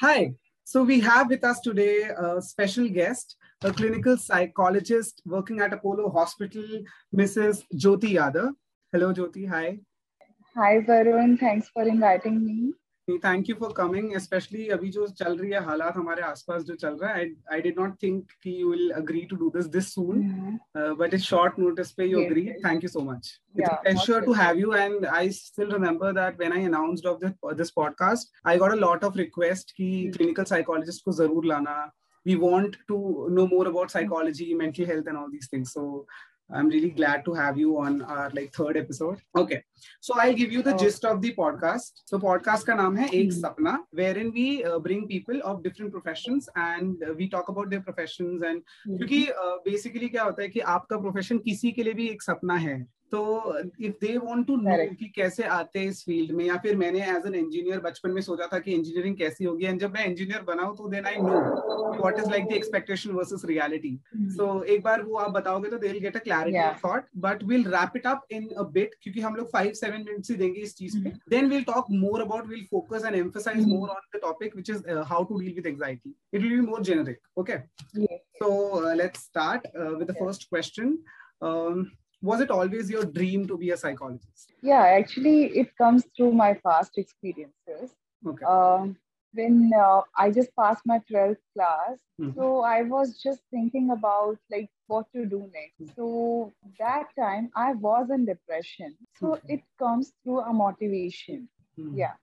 Hi. So we have with us today a special guest, a clinical psychologist working at Apollo Hospital, Mrs. Jyoti Yadav. Hello, Jyoti. Hi. Hi, Varun. Thanks for inviting me. Thank you for coming specially अभी जो चल रही है हालात हमारे आसपास जो चल रहा है आई डिड नॉट थिंक कि you will agree to do this this soon but it's short notice पे you agree thank you so much it's a pleasure to have you and i still remember that when i announced of this, this podcast i got a lot of request ki mm. clinical psychologist ko zarur lana we want to know more about psychology mental health and all these things so I'm really glad to have you on our like third episode. Okay, so I'll give you the oh. gist of the podcast. So podcast ka naam hai Ek Sapna, wherein we uh, bring people of different professions and uh, we talk about their professions and क्योंकि uh, basically क्या होता है कि आपका profession किसी के लिए भी एक सपना है तो if they want to know कि कैसे आते हैं इस फ़ील्ड में या फिर मैंने एज एन इंजीनियर बचपन में सोचा था कि इंजीनियरिंग कैसी होगी एंड जब मैं इंजीनियर बना तो then I know what is like the expectation versus reality so एक बार वो आप बताओगे तो they will get a clarity of thought but will wrap it up in a bit क्योंकि हम लोग 5 7 मिनट्स ही देंगे इस चीज़ पे. Then will talk more about will focus and emphasize more on the topic which is how to deal with anxiety it will be more generic okay so let's start with the first question was it always your dream to be a psychologist? Yeah, actually, it comes through my past experiences. Okay. Um, when uh, I just passed my 12th class, mm-hmm. so I was just thinking about like what to do next. Mm-hmm. So that time I was in depression. So mm-hmm. it comes through a motivation. Yeah.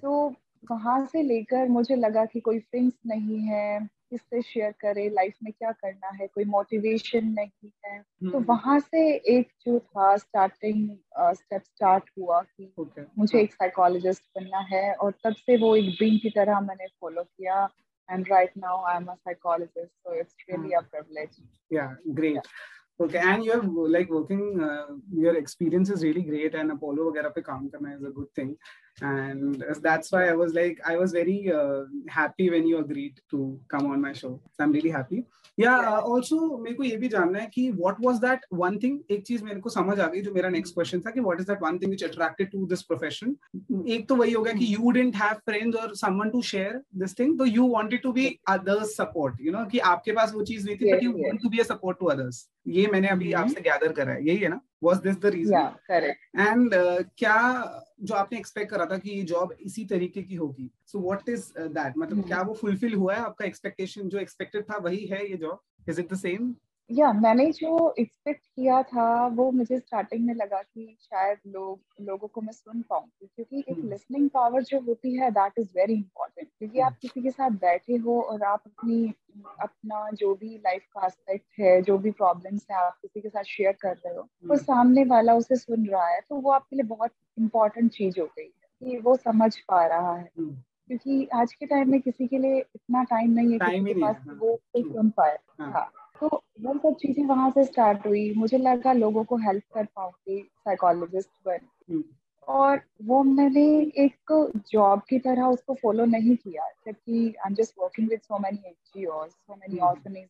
So वहां से लेकर मुझे लगा कि कोई friends नहीं है किससे शेयर करे लाइफ में क्या करना है कोई मोटिवेशन नहीं है hmm. तो हम्म। वहाँ से एक जो था स्टार्टिंग स्टेप स्टार्ट हुआ कि okay. मुझे एक साइकोलॉजिस्ट बनना है और तब से वो एक ड्रीम की तरह मैंने फॉलो किया and right now I am a psychologist so it's really a privilege या great Okay, and you're like working, uh, your experience is really great, and Apollo वगैरह पे काम करना is a good thing. And that's why i was like i was very uh, happy when you agreed to come on my show so i'm really happy yeah, yeah. Uh, also मेरे को ये भी जानना है कि what was that one thing एक चीज़ मेरे को समझ आ गई जो मेरा next question था कि what is that one thing which attracted to this profession एक तो वही हो गया कि you didn't have friends or someone to share this thing तो you wanted to be others support you know कि आपके पास वो चीज़ नहीं थी but you want to be a support to others ये मैंने अभी आपसे गैदर करा है यही है ना was this the reason? And correct. And uh, क्या जो आपने एक्सपेक्ट करा था कि ये जॉब इसी तरीके की होगी? सो व्हाट इज़ दैट मतलब hmm. क्या वो फुलफिल हुआ है? आपका एक्सपेक्टेशन जो एक्सपेक्टेड था वही है ये job is it the same या मैंने जो एक्सपेक्ट किया था वो मुझे स्टार्टिंग में लगा कि शायद लोग लोगों को मैं सुन पाऊँगी क्योंकि एक लिसनिंग hmm. पावर जो होती है दैट इज़ वेरी इंपॉर्टेंट क्योंकि आप hmm. किसी के साथ बैठे हो और आप अपनी अपना जो भी लाइफ का एस्पेक्ट है जो भी प्रॉब्लम्स है आप किसी के साथ शेयर कर रहे हो वो hmm. सामने वाला उसे सुन रहा है तो वो आपके लिए बहुत इंपॉर्टेंट चीज़ हो गई है कि वो समझ पा रहा है क्योंकि आज के टाइम में किसी के लिए इतना टाइम नहीं है किसी के पास वो सुन पाए हाँ, हाँ। तो वो सब चीज़ें वहाँ से स्टार्ट हुई। मुझे लगा लोगों को हेल्प कर पाऊँगी साइकोलॉजिस्ट बन। हम्म। और वो मैंने एक जॉब की तरह उसको फॉलो नहीं किया जबकि I am just working with so many NGO so many organize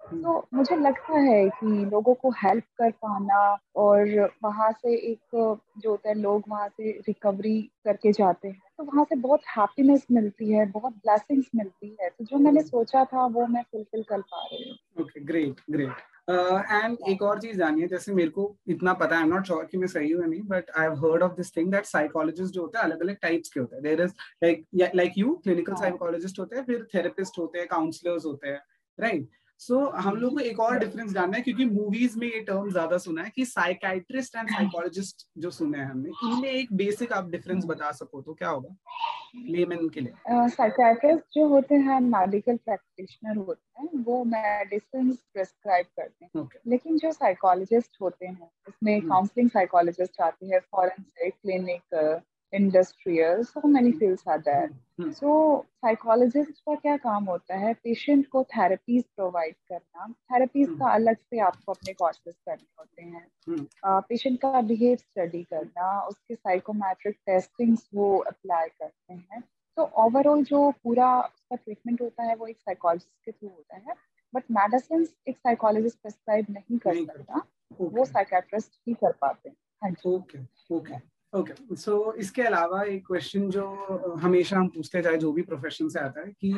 तो मुझे लगता है कि लोगों को हेल्प कर पाना और वहाँ से एक जो होता है लोग वहाँ से रिकवरी करके जाते हैं तो वहाँ से बहुत हैप्पीनेस मिलती है बहुत ब्लेसिंग्स मिलती है। तो जो मैंने सोचा था वो मैं फुलफिल कर पा रही हूँ। ओके ग्रेट ग्रेट एंड एक और चीज़ जानिए जैसे मेरे को इतना पता है आई एम नॉट श्योर कि मैं सही हूँ नहीं but I have heard of this thing that psychologist जो होते हैं अलग अलग टाइप्स के होते हैं। There is like like you clinical psychologist होते हैं फिर थेरेपिस्ट होते हैं काउंसलर्स होते हैं राइट right? सो so, हम लोग को एक और डिफरेंस जानना है क्योंकि मूवीज़ में ये टर्म ज़्यादा सुना है कि साइकाइट्रिस्ट एंड साइकोलॉजिस्ट जो सुने हैं हमने इनमें एक बेसिक आप डिफरेंस बता सको तो क्या होगा? लेमन के लिए। साइकाइट्रिस्ट uh, जो होते हैं मेडिकल प्रैक्टिशनर होते हैं वो मेडिसिन प्रिस्क्राइब करते हैं। Okay. लेकिन जो साइकोलॉजिस्ट होते हैं उसमें काउंसलिंग साइकोलॉजिस्ट आते हैं forensic clinic industrial so many fields are there so psychologist का क्या काम होता है? पेशेंट को थेरेपीज प्रोवाइड करना। थेरेपीज का अलग से आपको अपने कोर्सेज करने होते हैं। पेशेंट का बिहेव स्टडी करना उसके साइकोमेट्रिक टेस्टिंग्स वो अप्लाई करते हैं। तो ओवरऑल जो पूरा उसका ट्रीटमेंट होता है वो एक साइकोलॉजिस्ट के थ्रू होता है। बट मेडिसिन एक साइकोलॉजिस्ट प्रिस्क्राइब नहीं कर सकता। वो साइकेट्रिस्ट ही कर पाते हैं। हाँ ओके ओके ओके सो इसके अलावा एक क्वेश्चन जो हमेशा हम पूछते चाहे जो भी प्रोफेशन से आता है कि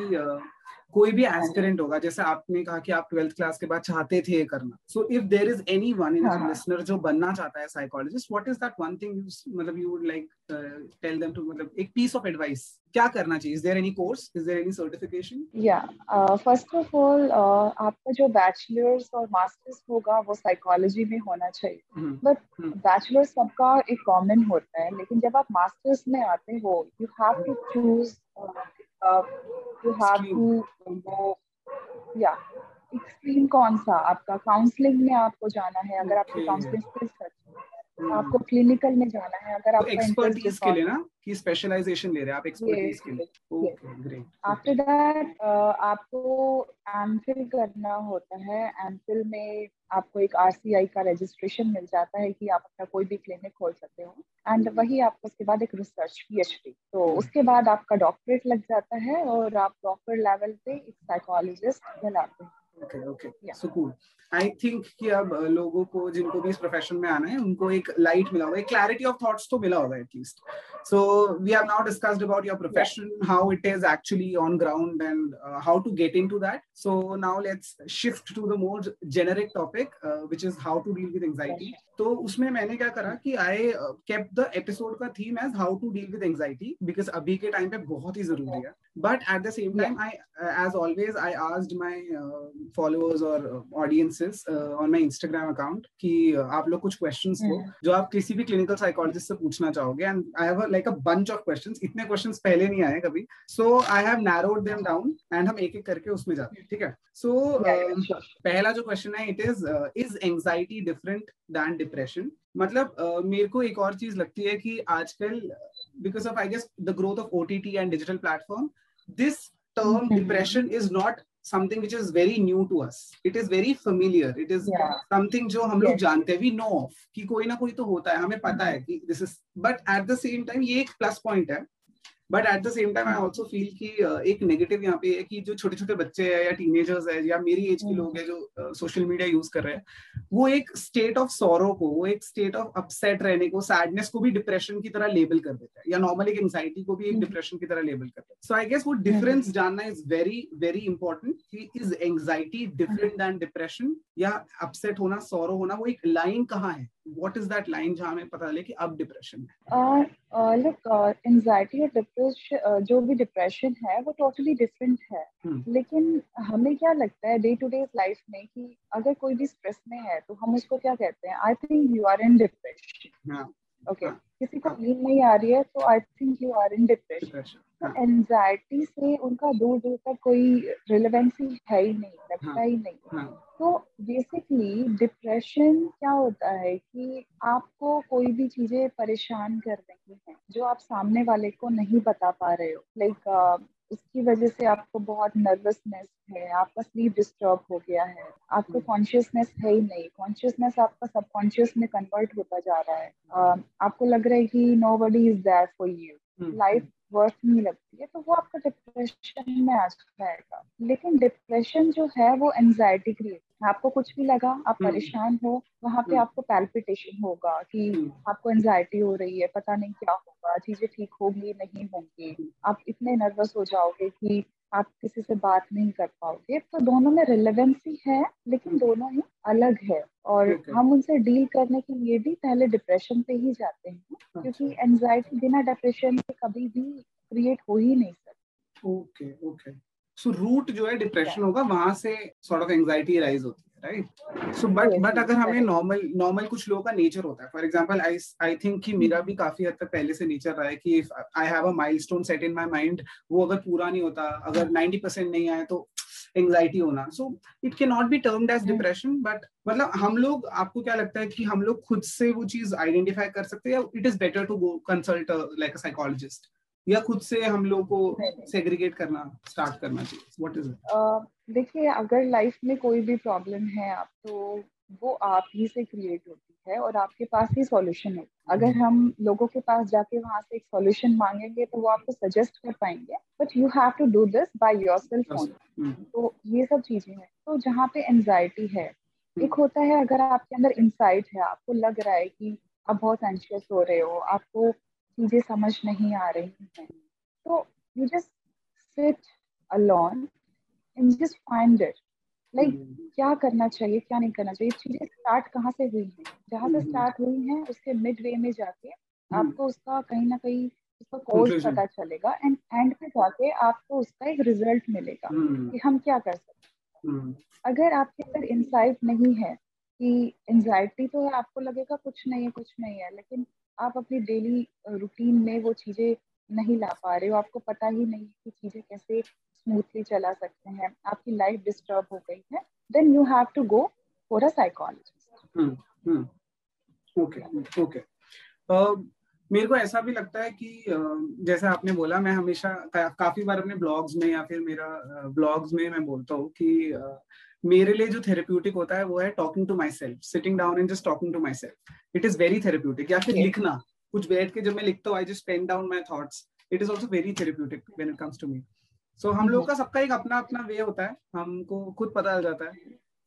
कोई भी एस्पिरेंट होगा जैसे आपने कहा कि आप ट्वेल्थ क्लास के बाद चाहते थे ये करना। So if there is any one in listener जो बनना चाहता है psychologist what is that one thing मतलब you would like tell them to मतलब एक पीस ऑफ़ एडवाइस क्या करना चाहिए? Is there any course is there any certification या फ़र्स्ट ऑफ़ ऑल आपका जो बैचलर्स और मास्टर्स होगा वो साइकोलॉजी में होना चाहिए। बट बैचलर्स सबका एक कॉमन होता है लेकिन जब आप मास्टर्स में आते हो you have to choose have to go या एक्सट्रीम कौन सा? आपका काउंसलिंग में आपको जाना है अगर आपकी काउंसलिंग आपको क्लिनिकल में जाना है अगर आपका एक्सपर्टीज के लिए ना कि स्पेशलाइजेशन ले रहे हैं आप एक्सपर्टीज के लिए। ओके ग्रेट आफ्टर दैट आपको एमफिल करना होता है। एमफिल में आपको एक आरसीआई का रजिस्ट्रेशन मिल जाता है कि आप अपना कोई भी क्लिनिक खोल सकते हो। And hmm. वही आपको उसके बाद एक रिसर्च पीएचडी तो hmm. उसके बाद आपका डॉक्टरेट लग जाता है और आप प्रॉपर लेवल पे एक साइकोलॉजिस्ट बनाते हैं। Okay okay so cool I think कि अब लोगों को जिनको भी इस प्रोफेशन में आना है उनको एक लाइट मिला होगा एक क्लैरिटी ऑफ़ थॉट्स तो मिला होगा at least so we have now discussed about your profession how it is actually on ground and how to get into that so now let's shift to the more generic topic which is how to deal with anxiety तो उसमें मैंने क्या करा कि I kept the episode का theme as how to deal with anxiety because अभी के time पे बहुत ही ज़रूरी है. But at the same time I as always I asked my followers और audiences on my Instagram account कि uh, आप लोग कुछ क्वेश्चन दो hmm. जो आप किसी भी क्लिनिकल साइकोलॉजिस्ट से पूछना चाहोगे and I have like a bunch of question इतने क्वेश्चन पहले नहीं आए कभी so I have narrowed them down and हम एक एक करके उसमें जाते हैं ठीक है? सो so, uh, पहला जो क्वेश्चन है it is is anxiety different than depression मतलब uh, मेरे को एक और चीज़ लगती है कि आजकल because of I guess the growth of O T T and digital platform this term depression is not something which is very new to us it is very familiar it is yeah. something जो हम लोग yes. जानते हैं we know of कि कोई ना कोई तो होता है हमें पता है कि this is but at the same time ये एक plus point है but at the same time I also feel कि एक नेगेटिव यहाँ पे है कि जो छोटे छोटे बच्चे हैं या टीनेजर्स है या मेरी एज के लोग हैं जो सोशल मीडिया यूज़ कर रहे हैं वो एक स्टेट ऑफ़ सोरो को वो एक स्टेट ऑफ़ अपसेट रहने को सैडनेस को भी डिप्रेशन की तरह लेबल कर देता है या नॉर्मल एक एंगजाइटी को भी एक डिप्रेशन की तरह लेबल करता है। सो आई गेस वो डिफरेंस जानना इज़ वेरी वेरी इंपॉर्टेंट कि is anxiety different than depression या अपसेट होना सोरो होना वो एक लाइन कहाँ है? व्हाट इज़ दैट लाइन जहाँ हमें पता चले कि अब डिप्रेशन है? लुक एंजाइटी और डिप्रेशन जो भी डिप्रेशन है वो टोटली डिफरेंट है। Hmm. लेकिन हमें क्या लगता है डे टू डे लाइफ में कि अगर कोई भी स्ट्रेस में है तो हम उसको क्या कहते हैं? I think you are in depression okay किसी को नींद नहीं आ रही है तो I think you are in depression anxiety से उनका दूर दूर तक कोई रिलेवेंसी है ही नहीं लगता हाँ, ही नहीं। हाँ. तो बेसिकली डिप्रेशन क्या होता है कि आपको कोई भी चीज़ें परेशान कर रही हैं जो आप सामने वाले को नहीं बता पा रहे हो। लाइक like, उसकी वजह से आपको बहुत नर्वसनेस है आपका स्लीप डिस्टर्ब हो गया है आपको कॉन्शियसनेस है ही नहीं। कॉन्शियसनेस आपका सबकॉन्शियस में कन्वर्ट होता जा रहा है। uh, आपको लग रहा है कि nobody is there for you life worth नहीं लगती है तो वो आपका डिप्रेशन में आ जाएगा लेकिन डिप्रेशन जो है वो एनजाइटी क्रिएट आपको कुछ भी लगा आप हम्म। परेशान हो वहाँ पे हम्म। आपको पैल्पिटेशन होगा कि हम्म। आपको एनजाइटी हो रही है पता नहीं क्या होगा चीज़ें ठीक होगी नहीं होंगी आप इतने नर्वस हो जाओगे कि आप किसी से बात नहीं कर पाओगे। तो दोनों में रिलेवेंसी है लेकिन दोनों ही अलग है। और okay. हम उनसे डील करने के लिए भी पहले डिप्रेशन पे ही जाते हैं अच्छा। क्योंकि एनजाइटी बिना डिप्रेशन के कभी भी क्रिएट हो ही नहीं सकती। ओके ओके सो रूट जो है डिप्रेशन होगा वहाँ से सॉर्ट ऑफ़ एंजाइटी राइज होती है। राइट सो बट बट अगर हमें नॉर्मल नॉर्मल कुछ लोगों का नेचर होता है for example I I think कि मेरा भी काफ़ी हद तक पहले से नेचर रहा है कि if I have a milestone set in my mind वो अगर पूरा नहीं होता अगर 90 परसेंट नहीं आए तो एंग्जाइटी होना। So it can not be termed as depression but मतलब हम लोग आपको क्या लगता है कि हम लोग खुद से वो चीज़ आइडेंटिफाई कर सकते हैं it is better to go consult like a psychologist या खुद से हम लोग को सेग्रीगेट करना स्टार्ट करना चाहिए। व्हाट इज़ इट देखिए अगर लाइफ में कोई भी प्रॉब्लम है आप तो वो आप ही से क्रिएट होती है और आपके पास ही सॉल्यूशन है अगर हम लोगों के पास जाके वहाँ से एक सॉल्यूशन मांगेंगे तो वो आपको सजेस्ट कर पाएँगे। But you have to do this by yourself own तो ये सब चीज़ें हैं। तो जहाँ पे एनजाइटी है एक हम्म। होता है अगर आपके अंदर इंसाइट है आपको लग रहा है कि आप बहुत एंशियस हो रहे हो आपको चीज़ें समझ नहीं आ रही हैं। तो you just sit alone and just find it like क्या करना चाहिए क्या नहीं करना चाहिए? चीज़ें स्टार्ट कहाँ से हुई हैं? जहाँ से स्टार्ट hmm. हुई हैं उसके मिड वे में जाके hmm. आपको उसका कहीं ना कहीं उसका कोर्स पता चलेगा एंड एंड पे जाके आपको उसका एक रिज़ल्ट मिलेगा hmm. कि हम क्या कर सकते हैं। अगर आपके अंदर इंसाइट नहीं है कि एंजाइटी तो है आपको लगेगा कुछ नहीं है कुछ नहीं है लेकिन आप अपनी डेली रूटीन में वो चीज़ें नहीं ला पा रहे हो। आपको पता ही नहीं कि चीज़ें कैसे स्मूथली चला सकते हैं। आपकी लाइफ डिस्टर्ब हो गई है। Then you have to go for a psychologist okay okay मेरे को ऐसा भी लगता है कि जैसे आपने बोला मैं हमेशा का, काफ़ी बार अपने ब्लॉग्स में या फिर मेरा ब्लॉग्स में मैं बोलता हूँ कि मेरे लिए जो थेरेप्यूटिक होता है वो है talking to myself sitting down and just talking to myself it is very therapeutic या फिर लिखना कुछ बैठ के जब मैं लिखता हूँ I just pen down my thoughts it is also very therapeutic when it comes to me so हम लोग का सबका एक अपना अपना वे होता है. हमको खुद पता चल जाता है.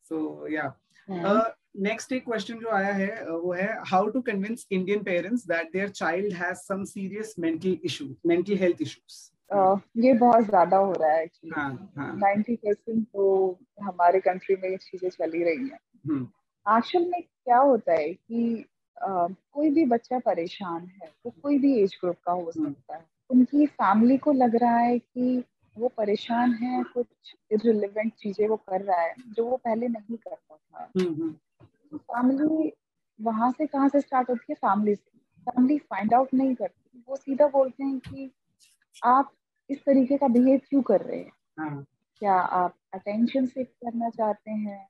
सो या नेक्स्ट एक क्वेश्चन जो आया है uh, वो है how to convince Indian parents that their child has some serious mental issue mental health issues ये बहुत ज़्यादा हो रहा है एक्चुअली नाइन्टी परसेंट तो हमारे कंट्री में ये चीज़ें चली रही हैं। Actual hmm. में क्या होता है कि uh, कोई भी बच्चा परेशान है वो तो कोई भी एज ग्रुप का हो हम्म। सकता है। उनकी फैमिली को लग रहा है कि वो परेशान है कुछ इरिलेवेंट चीज़ें वो कर रहा है जो वो पहले नहीं करता था। Family hmm, hmm. वहाँ से कहाँ से स्टार्ट होती है? फैमिली से। फैमिली फाइंड आउट नहीं करती। वो सीधा बोलते हैं कि आप इस तरीके का बिहेव क्यों कर रहे हैं? हाँ। क्या आप अटेंशन से करना चाहते हैं?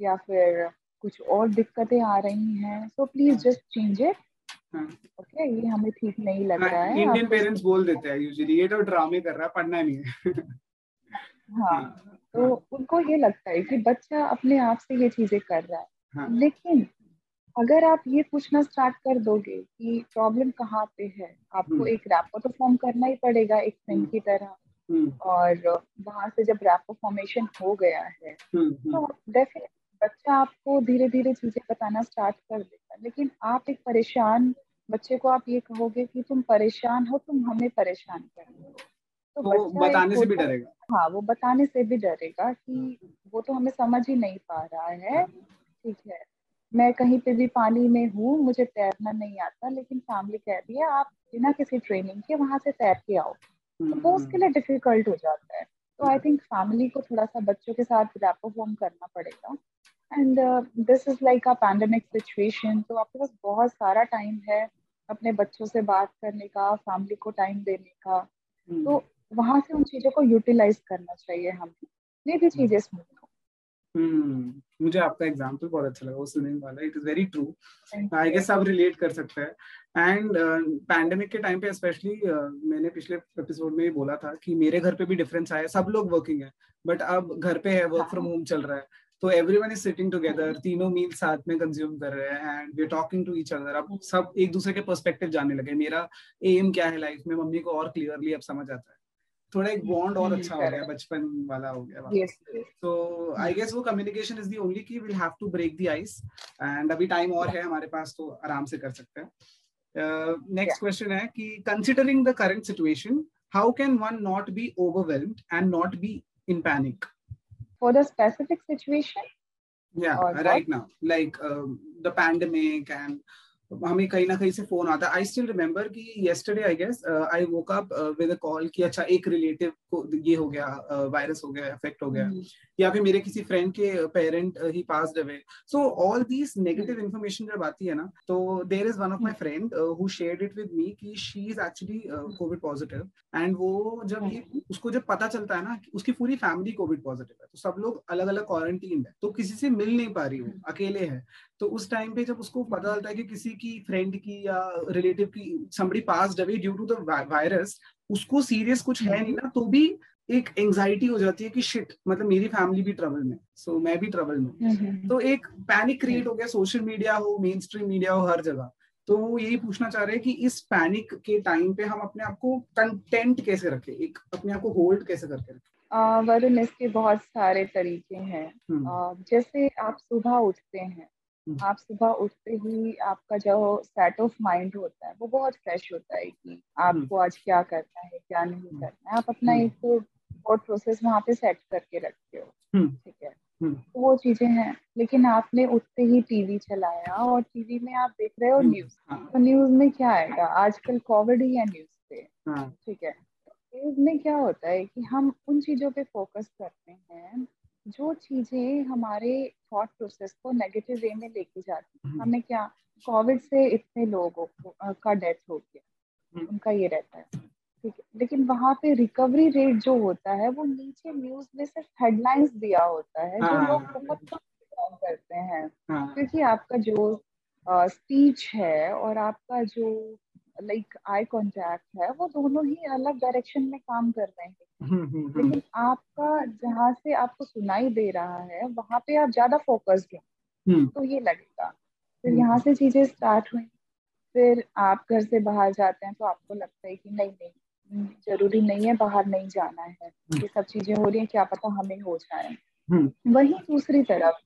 या फिर कुछ और दिक्कतें आ रही हैं? So please just change it okay ये हमें ठीक नहीं लग हाँ, रहा है। इंडियन पेरेंट्स बोल देते हैं यूजुअली ये तो ड्रामे कर रहा है पढ़ना नहीं है. हाँ, हाँ। तो उनको ये लगता है कि बच्चा अपने आप से ये चीज़ें कर रहा है। हाँ. लेकिन अगर आप ये पूछना स्टार्ट कर दोगे कि प्रॉब्लम कहाँ पे है आपको हम्म। एक रैपो तो फॉर्म करना ही पड़ेगा एक फ्रेंड हम्म। की तरह। हम्म। और वहाँ से जब रैपो फॉर्मेशन हो गया है तो डेफिनेटली बच्चा आपको धीरे धीरे चीज़ें बताना स्टार्ट कर देगा लेकिन आप एक परेशान बच्चे को आप ये कहोगे कि तुम परेशान हो तुम हमें परेशान कर हो। तो, तो बताने से भी डरेगा। हाँ वो बताने से भी डरेगा कि वो तो हमें समझ ही नहीं पा रहा है। ठीक है। मैं कहीं पे भी पानी में हूँ मुझे तैरना नहीं आता लेकिन फैमिली कह रही है आप बिना किसी ट्रेनिंग के वहाँ से तैर के आओ। तो वो उसके लिए डिफ़िकल्ट हो जाता है। तो आई थिंक फैमिली को थोड़ा सा बच्चों के साथ रैपो फॉर्म करना पड़ेगा। And this is like a pandemic situation तो आपके पास बहुत सारा टाइम है अपने बच्चों से बात करने का फैमिली को टाइम देने का। hmm. तो वहाँ से उन चीज़ों को यूटिलाइज करना चाहिए हमें। ये भी चीज़ें स्मूथ हम्म मुझे आपका एग्जांपल बहुत अच्छा लगा वो स्विमिंग वाला it is very true I guess सब रिलेट कर सकते हैं. एंड पैंडेमिक uh, के टाइम पे स्पेशली uh, मैंने पिछले एपिसोड में भी बोला था कि मेरे घर पे भी डिफरेंस आया सब लोग वर्किंग है बट अब घर पे है वर्क फ्रॉम होम चल रहा है. तो एवरीवन इज़ सिटिंग टुगेदर तीनों मील साथ में कंज्यूम कर रहे हैं and we are talking to each other अब सब एक दूसरे के पर्सपेक्टिव जानने लगे मेरा एम क्या है लाइफ में मम्मी को और क्लियरली अब समझ आता है. थोड़ा एक बॉन्ड और अच्छा हो गया बचपन वाला हो गया तो आई गेस वो communication is the only key will have to break the ice and अभी टाइम और है हमारे पास तो आराम से कर सकते हैं। नेक्स्ट uh, क्वेश्चन है कि considering the current situation how can one not be overwhelmed and not be in panic for the specific situation? Yeah right now. Like um, the pandemic and हमें कहीं ना कहीं से फ़ोन आता है। I still remember कि yesterday I guess I woke up with a call कि अच्छा एक रिलेटिव को ये हो गया वायरस uh, हो गया इफ़ेक्ट हो गया। mm. या फिर मेरे किसी फ्रेंड के parent he passed away so all these negative information जब आती है ना तो there is one of my friend who shared it with me कि she is actually covid positive and वो जब ये hmm. उसको जब पता चलता है ना उसकी पूरी फैमिली कोविड पॉजिटिव है। तो सब लोग अलग अलग क्वारंटीन है। तो किसी से मिल नहीं पा रही वो अकेले है। तो उस टाइम पे जब उसको पता चलता है कि किसी की फ्रेंड की या रिलेटिव की somebody passed away due to the virus उसको सीरियस कुछ है नहीं ना तो भी एक एंजाइटी हो जाती है कि शिट मतलब मेरी फैमिली भी ट्रबल में सो so, मैं भी ट्रबल में हम्म, हम्म। तो एक पैनिक क्रिएट हो गया सोशल मीडिया हो मेन स्ट्रीम मीडिया हो हर जगह तो वो यही पूछना चाह रहे हैं कि इस पैनिक के टाइम पे हम अपने आप को कंटेंट कैसे रखें एक अपने आप को होल्ड कैसे करके रखें वरुण इसके बहुत सारे तरीके हैं हम्म। जैसे आप सुबह उठते हैं हम्म। आप सुबह उठते ही आपका जो सेट ऑफ़ माइंड होता है वो बहुत फ्रेश होता है कि आपको आज क्या करना है क्या नहीं करना है। आप अपना एक तो थॉट प्रोसेस वहाँ पे सेट करके रखते हो ठीक है? तो वो चीज़ें हैं लेकिन आपने उठते ही टीवी चलाया और टीवी में आप देख रहे हो न्यूज़ हाँ। तो न्यूज़ में क्या आएगा? आजकल कोविड ही है न्यूज़ पे हाँ। ठीक है? न्यूज़ में क्या होता है कि हम उन चीज़ों पे फोकस करते हैं जो चीज़ें हमारे थॉट प्रोसेस को नेगेटिव वे में लेके जाती हैं। हमें क्या कोविड से इतने लोगों का डेथ हो गया। उनका ये रहता है। ठीक है लेकिन वहाँ पे रिकवरी रेट जो होता है वो नीचे न्यूज़ में सिर्फ़ हेडलाइंस दिया होता है जो लोग हाँ। बहुत कम करते हैं। हाँ। क्योंकि आपका जो स्पीच है और आपका जो लाइक आई कांटेक्ट है वो दोनों ही अलग डायरेक्शन में काम कर रहे हैं। हम्म, हम्म, हम्म। लेकिन आपका जहाँ से आपको सुनाई दे रहा है वहाँ पे आप ज़्यादा फोकस्ड हो तो ये लगेगा। फिर यहाँ से चीज़ें स्टार्ट हुई फिर आप घर से बाहर जाते हैं तो आपको लगता है कि नहीं नहीं ज़रूरी नहीं है बाहर नहीं जाना है। ये सब चीज़ें हो रही है क्या पता हमें हो जाए। वही दूसरी तरफ़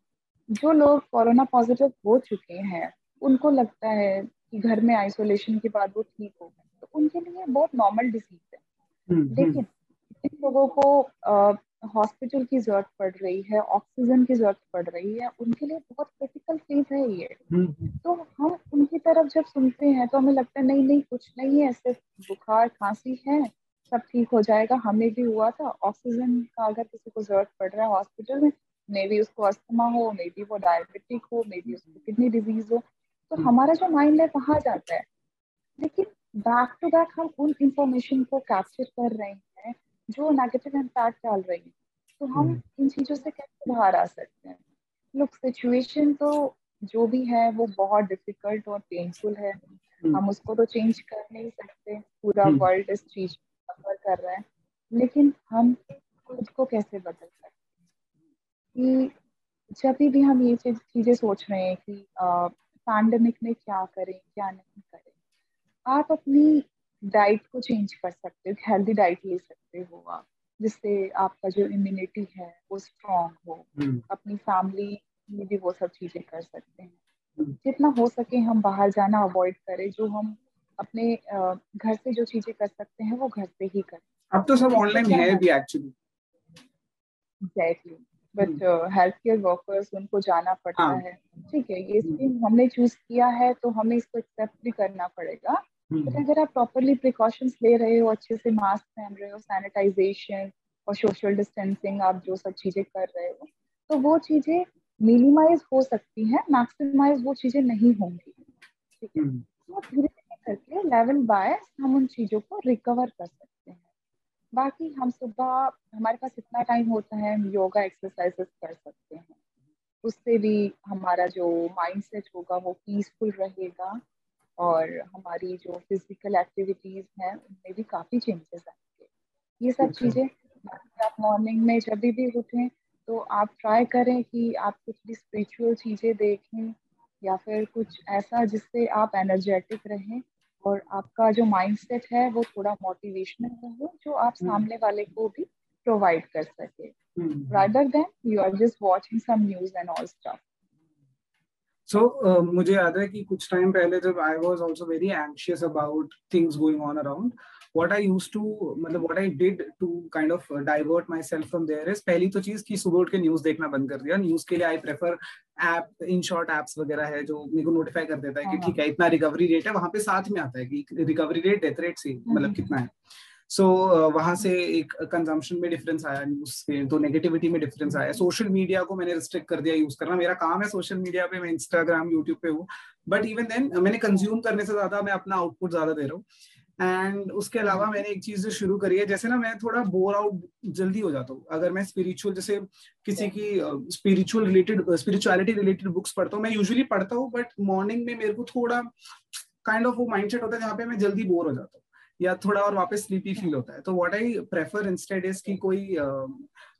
जो लोग कोरोना पॉजिटिव हो चुके हैं उनको लगता है कि घर में आइसोलेशन के बाद वो ठीक हो गए। तो उनके लिए बहुत नॉर्मल डिज़ीज़ है। लेकिन जिन लोगों को हॉस्पिटल की ज़रूरत पड़ रही है ऑक्सीजन की ज़रूरत पड़ रही है उनके लिए बहुत क्रिटिकल फ़ेज़ है ये। हम्म, हम्म। तो हम उनकी तरफ़ जब सुनते हैं तो हमें लगता है नहीं नहीं कुछ नहीं है सिर्फ़ बुखार खांसी है सब ठीक हो जाएगा हमें भी हुआ था। ऑक्सीजन का अगर किसी को ज़रूरत पड़ रहा है हॉस्पिटल में मे बी उसको अस्थमा हो मे बी वो डायबिटिक हो मे बी उसको किडनी डिज़ीज़ हो तो हम्म। हमारा जो माइंड है वहाँ जाता है लेकिन बैक टू बैक हम उन इंफॉर्मेशन को कैप्चर कर रहे हैं जो नेगेटिव इम्पैक्ट डाल रही है तो हम हम्म। इन चीज़ों से कैसे बाहर आ सकते हैं लुक सिचुएशन तो जो भी है वो बहुत डिफ़िकल्ट और पेनफुल है हम्म। हम उसको तो चेंज कर नहीं सकते पूरा वर्ल्ड। इस चीज़ सफ़र कर रहा है लेकिन हम खुद को कैसे बदल सकते हैं कि जब भी हम ये चीज़ें सोच रहे हैं कि पैंडमिक में क्या करें क्या नहीं करें? आप अपनी डाइट को चेंज कर सकते हो हेल्दी डाइट ले सकते हो आप जिससे आपका जो इम्यूनिटी है वो स्ट्रॉन्ग हो। हम्म। अपनी फैमिली में भी वो सब चीज़ें कर सकते हैं। हम्म। जितना हो सके हम बाहर जाना अवॉइड करें जो हम अपने घर से जो चीज़ें कर सकते हैं वो घर से ही करें। अब तो सब ऑनलाइन है भी actually exactly but health care workers उनको जाना पड़ता हाँ. है ठीक है ये स्कीम हम्म। हमने चूज़ किया है तो हमें इसको एक्सेप्ट भी करना पड़ेगा बट हम्म। अगर आप प्रॉपरली प्रिकॉशंस ले रहे हो अच्छे से मास्क पहन रहे हो सैनिटाइजेशन और सोशल डिस्टेंसिंग आप जो सब चीज़ें कर रहे हो तो वो चीज़ें मिनिमाइज हो सकती हैं मैक्सिमाइज वो चीज़ें नहीं होंगी ठीक है हम्म। तो धीरे धीरे करके लेवल बाय हम उन चीज़ों को रिकवर कर सकते हैं बाकी हम सुबह हमारे पास इतना टाइम होता है हम योगा एक्सरसाइजेस कर सकते हैं। उससे भी हमारा जो माइंड सेट होगा वो पीसफुल रहेगा और हमारी जो फ़िज़िकल एक्टिविटीज़ हैं उनमें भी काफ़ी चेंजेस आएँगे। ये सब चीज़ें आप मॉर्निंग में जब भी उठें तो आप ट्राई करें कि आप कुछ भी स्पिरिचुअल चीज़ें देखें या फिर कुछ ऐसा जिससे आप एनर्जेटिक रहें। और आपका जो माइंडसेट है वो थोड़ा मोटिवेशनल हो जो आप हम्म। सामने वाले को भी प्रोवाइड कर सके। Rather than you are just watching some news and all stuff so so, uh, मुझे याद है कि कुछ टाइम पहले जब I was also very anxious about things going on around what I used to मतलब what I did to kind of divert myself from there is पहली तो चीज़ की सुबह उठ के न्यूज़ देखना बंद कर दिया। न्यूज़ के लिए I prefer app Inshorts apps वगैरह है जो मेरे को नोटिफाई कर देता है कि हाँ। ठीक है इतना रिकवरी रेट है वहाँ पे साथ में आता है कि रिकवरी रेट डेथ रेट से मतलब हम्म। कितना है। सो so, uh, वहाँ से एक कंजम्पशन में डिफरेंस आया न्यूज़ के तो नेगेटिविटी में डिफरेंस आया। सोशल मीडिया को मैंने रिस्ट्रिक्ट कर दिया यूज़ करना। मेरा काम है सोशल मीडिया पे मैं इंस्टाग्राम यूट्यूब पे हूँ। बट इवन देन मैंने कंज्यूम करने से ज़्यादा मैं अपना आउटपुट ज़्यादा दे रहा हूँ। एंड उसके अलावा मैंने एक चीज़ शुरू करी है, जैसे ना मैं थोड़ा बोर आउट जल्दी हो जाता हूँ। अगर मैं स्पिरिचुअल जैसे किसी की spiritual related spirituality related books पढ़ता हूँ, मैं यूजुअली पढ़ता हूँ बट मॉर्निंग में मेरे को थोड़ा काइंड ऑफ़ वो माइंडसेट होता है जहाँ पे मैं जल्दी बोर हो जाता हूँ। या थोड़ा और वापस स्लीपी फील होता है। तो what I prefer instead is कि कोई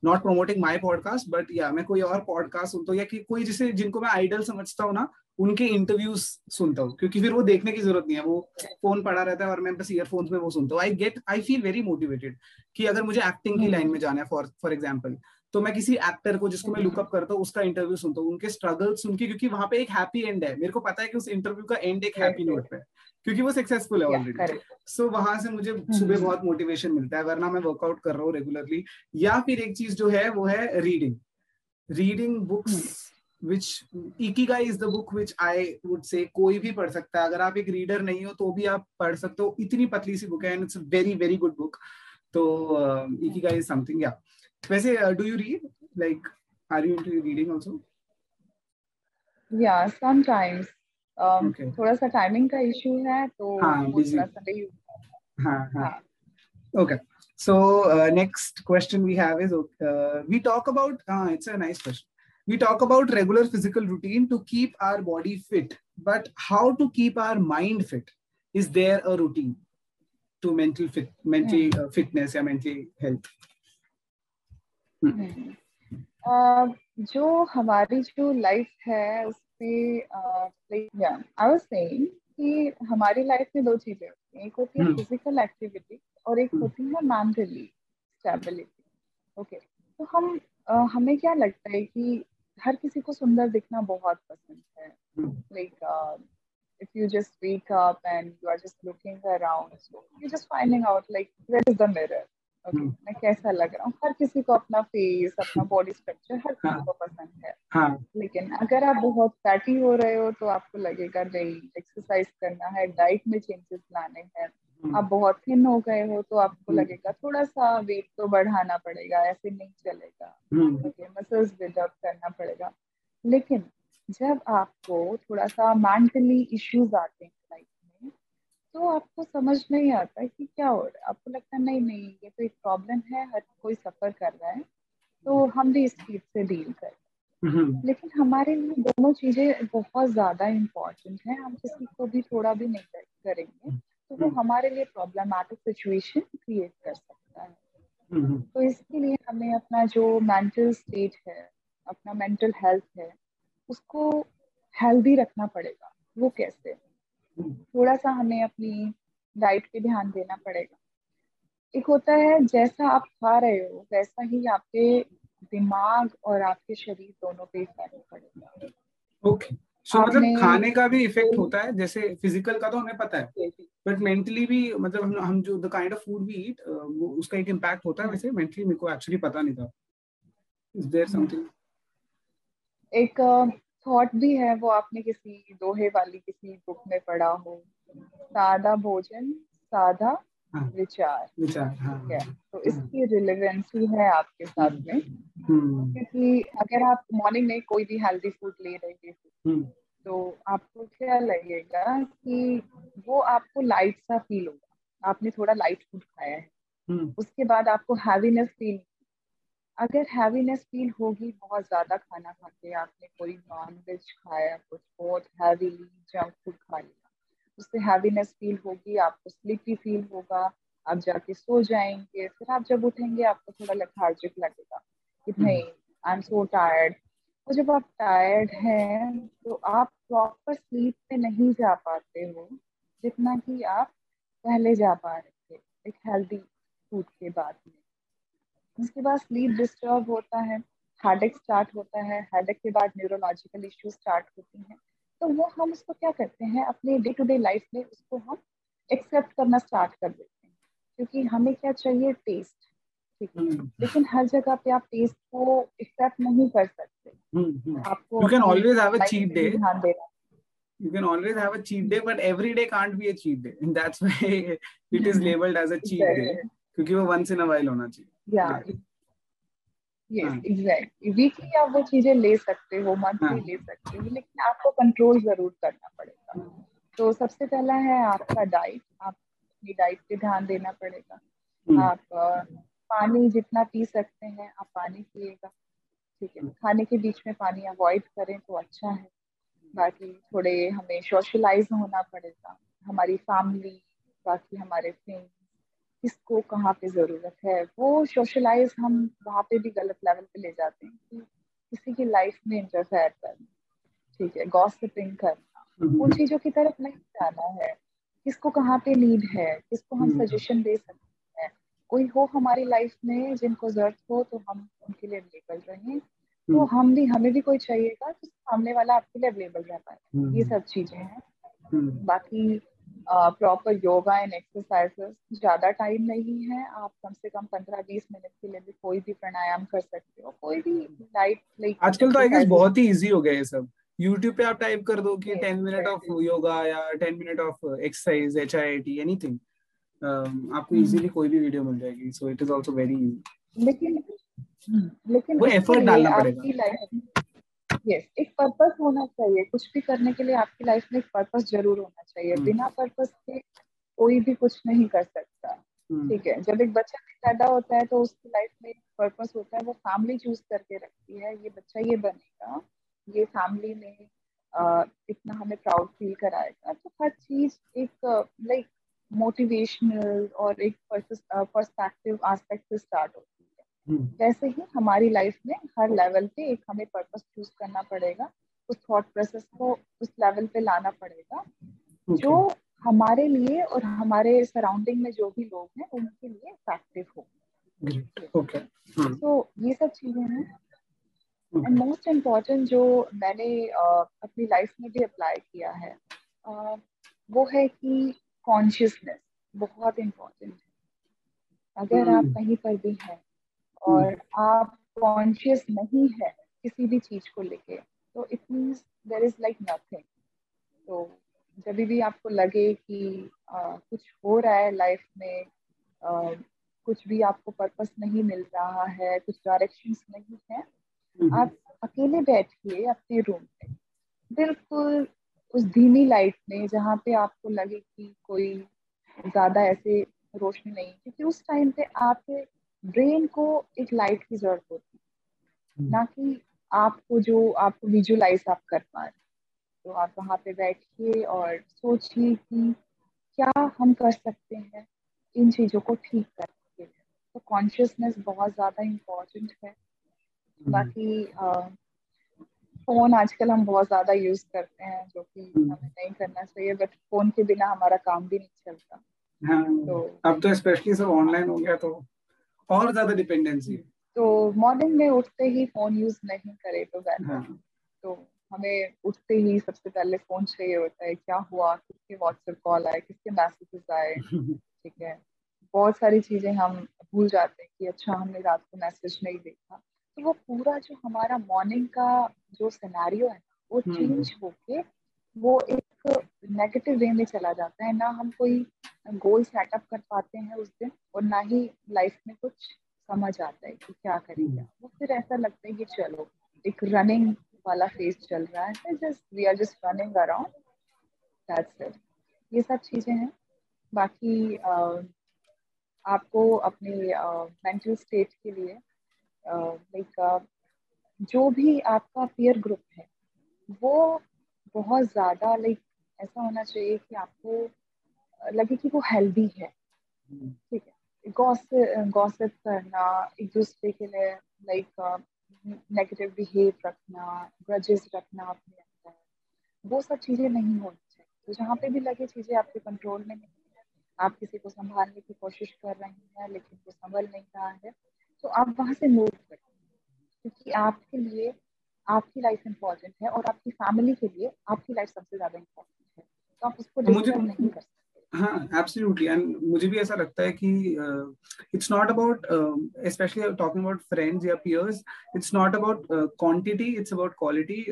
not promoting my podcast but या मैं कोई और पॉडकास्ट सुनता हूँ या कि कोई जिसे जिनको मैं आइडल समझता हूँ ना उनके इंटरव्यूज़ सुनता हूँ। क्योंकि फिर वो देखने की ज़रूरत नहीं है। वो फ़ोन पड़ा रहता है और मैं बस ईयरफोन्स में वो सुनता हूँ। I get I feel very motivated कि अगर मुझे एक्टिंग की लाइन hmm. में जाना है फॉर फॉर एग्ज़ाम्पल तो मैं किसी एक्टर को जिसको मैं लुकअप करता हूँ उसका इंटरव्यू सुनता हूँ। उनके स्ट्रगल सुन के क्योंकि वहाँ पे एक हैप्पी एंड है। मेरे को पता है कि उस इंटरव्यू का एंड एक हैप्पी नोट पे क्योंकि वो सक्सेसफुल है ऑलरेडी सो वहाँ से मुझे hmm. सुबह बहुत मोटिवेशन मिलता है वरना मैं वर्कआउट कर रहा हूँ रेगुलरली या फिर एक चीज़ जो है वो है reading reading books which Ikigai is the book which I would say कोई भी पढ़ सकता है। अगर आप एक रीडर नहीं हो तो भी आप पढ़ सकते हो। इतनी पतली सी बुक है and it's very very good book तो इकिगा इज़ समथिंग या वैसे do you read like are you into reading also या समटाइम्स थोड़ा सा टाइमिंग का इशू है तो हाँ बिजी हाँ हाँ okay so uh, next question we have is uh, we talk about uh, it's a nice question we talk about regular physical routine to keep our body fit but how to keep our mind fit is there a routine to mental fit mental uh, fitness या mental health hmm. uh, जो हमारी जो life है उसमें I was saying कि हमारी life में दो चीज़ें होती हैं। एक होती है फ़िज़िकल एक्टिविटी और एक होती है मेंटली स्टेबिलिटी ओके तो हम uh, हमें क्या लगता है कि हर किसी को सुंदर दिखना बहुत पसंद है। Like if you just wake up and you are just looking around so you're just finding out like where is the mirror? Okay hmm. मैं कैसा लग रहा हूँ हर किसी को अपना फेस अपना बॉडी स्ट्रक्चर हर किसी हाँ. को पसंद है हाँ. लेकिन अगर आप बहुत फैटी हो रहे हो तो आपको लगेगा नहीं एक्सरसाइज करना है डाइट में चेंजेस लाने हैं हम्म। आप बहुत थिन हो गए हो तो आपको हम्म। लगेगा थोड़ा सा वेट तो बढ़ाना पड़ेगा ऐसे नहीं चलेगा मसल्स हम्म। बिल्डअप करना पड़ेगा लेकिन जब आपको थोड़ा सा मेंटली इश्यूज़ आते हैं तो आपको समझ नहीं आता कि क्या हो रहा है। आपको लगता है नहीं नहीं ये तो एक प्रॉब्लम है हर कोई सफ़र कर रहा है। तो हम भी इस चीज़ से डील कर लेकिन हमारे लिए दोनों चीज़ें बहुत ज़्यादा इम्पोर्टेंट है। हम किसी को भी थोड़ा भी नहीं करेंगे तो वो हम्म। हमारे लिए प्रॉब्लमैटिक सिचुएशन क्रिएट कर सकता है। हम्म। तो इसके लिए हमें अपना जो मेंटल स्टेट है अपना मेंटल हेल्थ है उसको हेल्दी रखना पड़ेगा। वो कैसे? हम्म। थोड़ा सा हमें अपनी डाइट पे ध्यान देना पड़ेगा। एक होता है जैसा आप खा रहे हो वैसा ही आपके दिमाग और आपके शरीर दोनों पे इफ़ेक्ट पड़ेगा। ओके सो मतलब खाने का भी इफ़ेक्ट होता है जैसे फ़िज़िकल का तो हमें पता है बट मेंटली भी मतलब हम हम जो the kind of food we eat वो उसका एक इम्पैक्ट होता है वैसे मेंटली मेरे को एक्चुअली पता नहीं था। इज़ देयर समथिंग एक थॉट भी है वो आपने किसी दोहे वाली किसी बुक में पढ़ा हो सादा भोजन सादा हाँ, विचार विचार हाँ, ठीक है तो। इसकी रिलेवेंसी है आपके साथ में हम्म। क्योंकि अगर आप मॉर्निंग में कोई भी हेल्दी फ़ूड ले रहे हो हम्म। तो आपको क्या लगेगा कि वो आपको लाइट सा फील होगा आपने थोड़ा लाइट फ़ूड खाया है हम्म। उसके बाद आपको हैवीनेस फील अगर हैवीनेस फील होगी बहुत ज़्यादा खाना खा के आपने कोई नॉन वेज खाया कुछ बहुत हैवी जंक फ़ूड खा लिया उससे हैवीनेस फील होगी आपको स्लीपी फील होगा आप जाके सो जाएँगे फिर आप जब उठेंगे आपको थोड़ा लेथार्जिक लगेगा कि हम्म। नहीं आई एम सो टायर्ड और जब आप टायर्ड हैं तो आप प्रॉपर स्लीप पे नहीं जा पाते हो जितना कि आप पहले जा पा रहे थे एक हेल्दी फ़ूड के बाद में। उसके बाद स्लीप डिस्टर्ब होता है हेडेक स्टार्ट होता है हेडेक के बाद न्यूरोलॉजिकल इश्यू स्टार्ट होती हैं। तो वो हम उसको क्या करते हैं अपने डे टू डे लाइफ में उसको हम एक्सेप्ट करना स्टार्ट कर देते हैं। क्योंकि हमें क्या चाहिए टेस्ट ठीक है? हम्म। लेकिन हर जगह पे आप टेस्ट को एक्सेप्ट नहीं कर सकते। हम्म, हम्म। आपको you can always have a cheat day ध्यान देना। You can always have a cheat day but every day can't be a cheat day. And that's why it is labeled as a cheat day क्योंकि वो once in a while होना चाहिए। Weekly आप वो चीज़ें ले सकते हो मंथली हाँ. ले सकते हो लेकिन आपको कंट्रोल ज़रूर करना पड़ेगा। तो सबसे पहला है आपका डाइट आप अपनी डाइट पे ध्यान देना पड़ेगा। आप पानी जितना पी सकते हैं आप पानी पिएगा ठीक है। खाने के बीच में पानी अवॉइड करें तो अच्छा है। बाकी थोड़े हमें सोशलाइज होना पड़ेगा। हमारी फैमिली बाकी हमारे फ्रेंड्स किसको कहाँ पे ज़रूरत है? वो सोशलाइज हम वहाँ पे भी गलत लेवल पे ले जाते हैं कि किसी की लाइफ में इंटरफेयर करना ठीक है गॉसिपिंग करना हम्म। उन चीज़ों की तरफ़ नहीं जाना है। किसको कहाँ पे नीड है? किसको हम सजेशन हम्म। दे सकते हैं? कोई हो हमारी लाइफ में जिनको ज़रूरत हो तो हम उनके लिए अवेलेबल रहें। तो हम्म। हम भी हमें भी कोई चाहिएगा तो सामने वाला आपके लिए अवेलेबल रह पाए ये सब चीज़ें हैं। बाकी प्रॉपर योगा एंड एक्सरसाइजेस ज़्यादा टाइम नहीं है। आप कम से कम पंद्रह बीस मिनट के लिए भी कोई भी प्राणायाम कर सकते हो। कोई भी लाइट लाइक आजकल तो आई गेस बहुत ही इजी हो गया ये सब। YouTube पे आप टाइप कर दो कि टेन मिनट ऑफ़ योगा या ten minute of exercise H I T anything आपको इजीली हम्म। कोई भी वीडियो मिल जाएगी। So it is also very लेकिन लेकिन वो एफर्ट डालना पड़ेगा। यस एक पर्पस होना चाहिए। कुछ भी करने के लिए आपकी लाइफ में एक पर्पस ज़रूर होना चाहिए। hmm. बिना पर्पस के कोई भी कुछ नहीं कर सकता। hmm. ठीक है जब एक बच्चा पैदा होता है तो उसकी लाइफ में एक पर्पस होता है वो फैमिली चूज़ करके रखती है ये बच्चा ये बनेगा ये फैमिली में इतना हमें प्राउड फील कराएगा। तो हर चीज़ एक लाइक मोटिवेशनल और एक पर्सपेक्टिव एस्पेक्ट से स्टार्ट होती है। हम्म। वैसे ही हमारी लाइफ में हर लेवल पे एक हमें पर्पस चूज़ करना पड़ेगा उस थॉट प्रोसेस को उस लेवल पे लाना पड़ेगा जो हमारे लिए और हमारे सराउंडिंग में जो भी लोग हैं उनके लिए इफ़ेक्टिव हो. तो ये सब चीज़ें हैं। एंड मोस्ट इंपॉर्टेंट जो मैंने uh, अपनी लाइफ में भी अप्लाई किया है uh, वो है कि कॉन्शियसनेस बहुत इम्पोर्टेंट है। अगर hmm. आप कहीं पर भी हैं और हम्म। आप कॉन्शियस नहीं है किसी भी चीज़ को लेके तो it means there is like nothing तो जब भी आपको लगे कि आ, कुछ हो रहा है लाइफ में आ, कुछ भी आपको पर्पस नहीं मिल रहा है कुछ डायरेक्शंस नहीं है हम्म। आप अकेले बैठिए अपने रूम में बिल्कुल उस धीमी लाइट में जहाँ पे आपको लगे कि कोई ज़्यादा ऐसे रोशनी नहीं क्योंकि उस टाइम पे आप ब्रेन को एक लाइट की ज़रूरत होती है हम्म। ना कि आपको जो आपको विजुलाइज आप कर पा रहे तो आप वहाँ पे बैठिए और सोचिए कि क्या हम कर सकते हैं इन चीज़ों को ठीक करने के लिए तो कॉन्शियसनेस बहुत ज़्यादा इम्पोर्टेंट है हम्म। बाकी फ़ोन आजकल हम बहुत ज़्यादा यूज़ करते हैं जो कि हम्म। हमें नहीं करना चाहिए बट फ़ोन के बिना हमारा काम भी नहीं चलता हाँ, तो अब तो स्पेशली सब ऑनलाइन हो गया तो और ज़्यादा डिपेंडेंसी है। तो मॉर्निंग में उठते ही फ़ोन यूज़ नहीं करे तो बेटर हाँ. तो हमें उठते ही सबसे पहले फ़ोन चाहिए होता है क्या हुआ? किसके व्हाट्सएप कॉल आए? किसके मैसेजेस आए? ठीक है। बहुत सारी चीज़ें हम भूल जाते हैं कि अच्छा हमने रात को मैसेज नहीं देखा। तो वो पूरा जो हमारा मॉर्निंग का जो सिनेरियो है वो चेंज हम्म। होके वो एक नेगेटिव वे में चला जाता है ना हम कोई गोल सेटअप कर पाते हैं उस दिन और ना ही लाइफ में कुछ समझ आता है कि क्या करेंगे। हम्म। वो फिर ऐसा लगता है कि चलो एक रनिंग वाला फ़ेज़ चल रहा है just we are just running around that's it ये सब चीज़ें हैं। बाकी uh, आपको अपने मेंटल uh, स्टेट के लिए लाइक uh, जो भी आपका पीयर ग्रुप है वो बहुत ज़्यादा लाइक ऐसा होना चाहिए कि आपको लगे कि वो हेल्दी है। हम्म। ठीक है। गॉसिप करना एक दूसरे के लिए लाइक नेगेटिव बिहेव रखना ग्रजेस रखना अपने अंदर वो सब चीज़ें नहीं होनी चाहिए। तो जहाँ पे भी लगे चीज़ें आपके कंट्रोल में नहीं है आप किसी को संभालने की कोशिश कर रहे हैं लेकिन वो संभल नहीं रहा है तो आप वहाँ से मूव करें। क्योंकि आपके लिए आपकी लाइफ इम्पोर्टेंट है और आपकी फैमिली के लिए आपकी लाइफ सबसे ज़्यादा इम्पोर्टेंट है। तो आप उसको डिस्टर्ब नहीं कर सकते। हाँ एब्सोल्युटली एंड मुझे भी ऐसा लगता है कि it's not about specially talking about friends या peers it's not about quantity it's about quality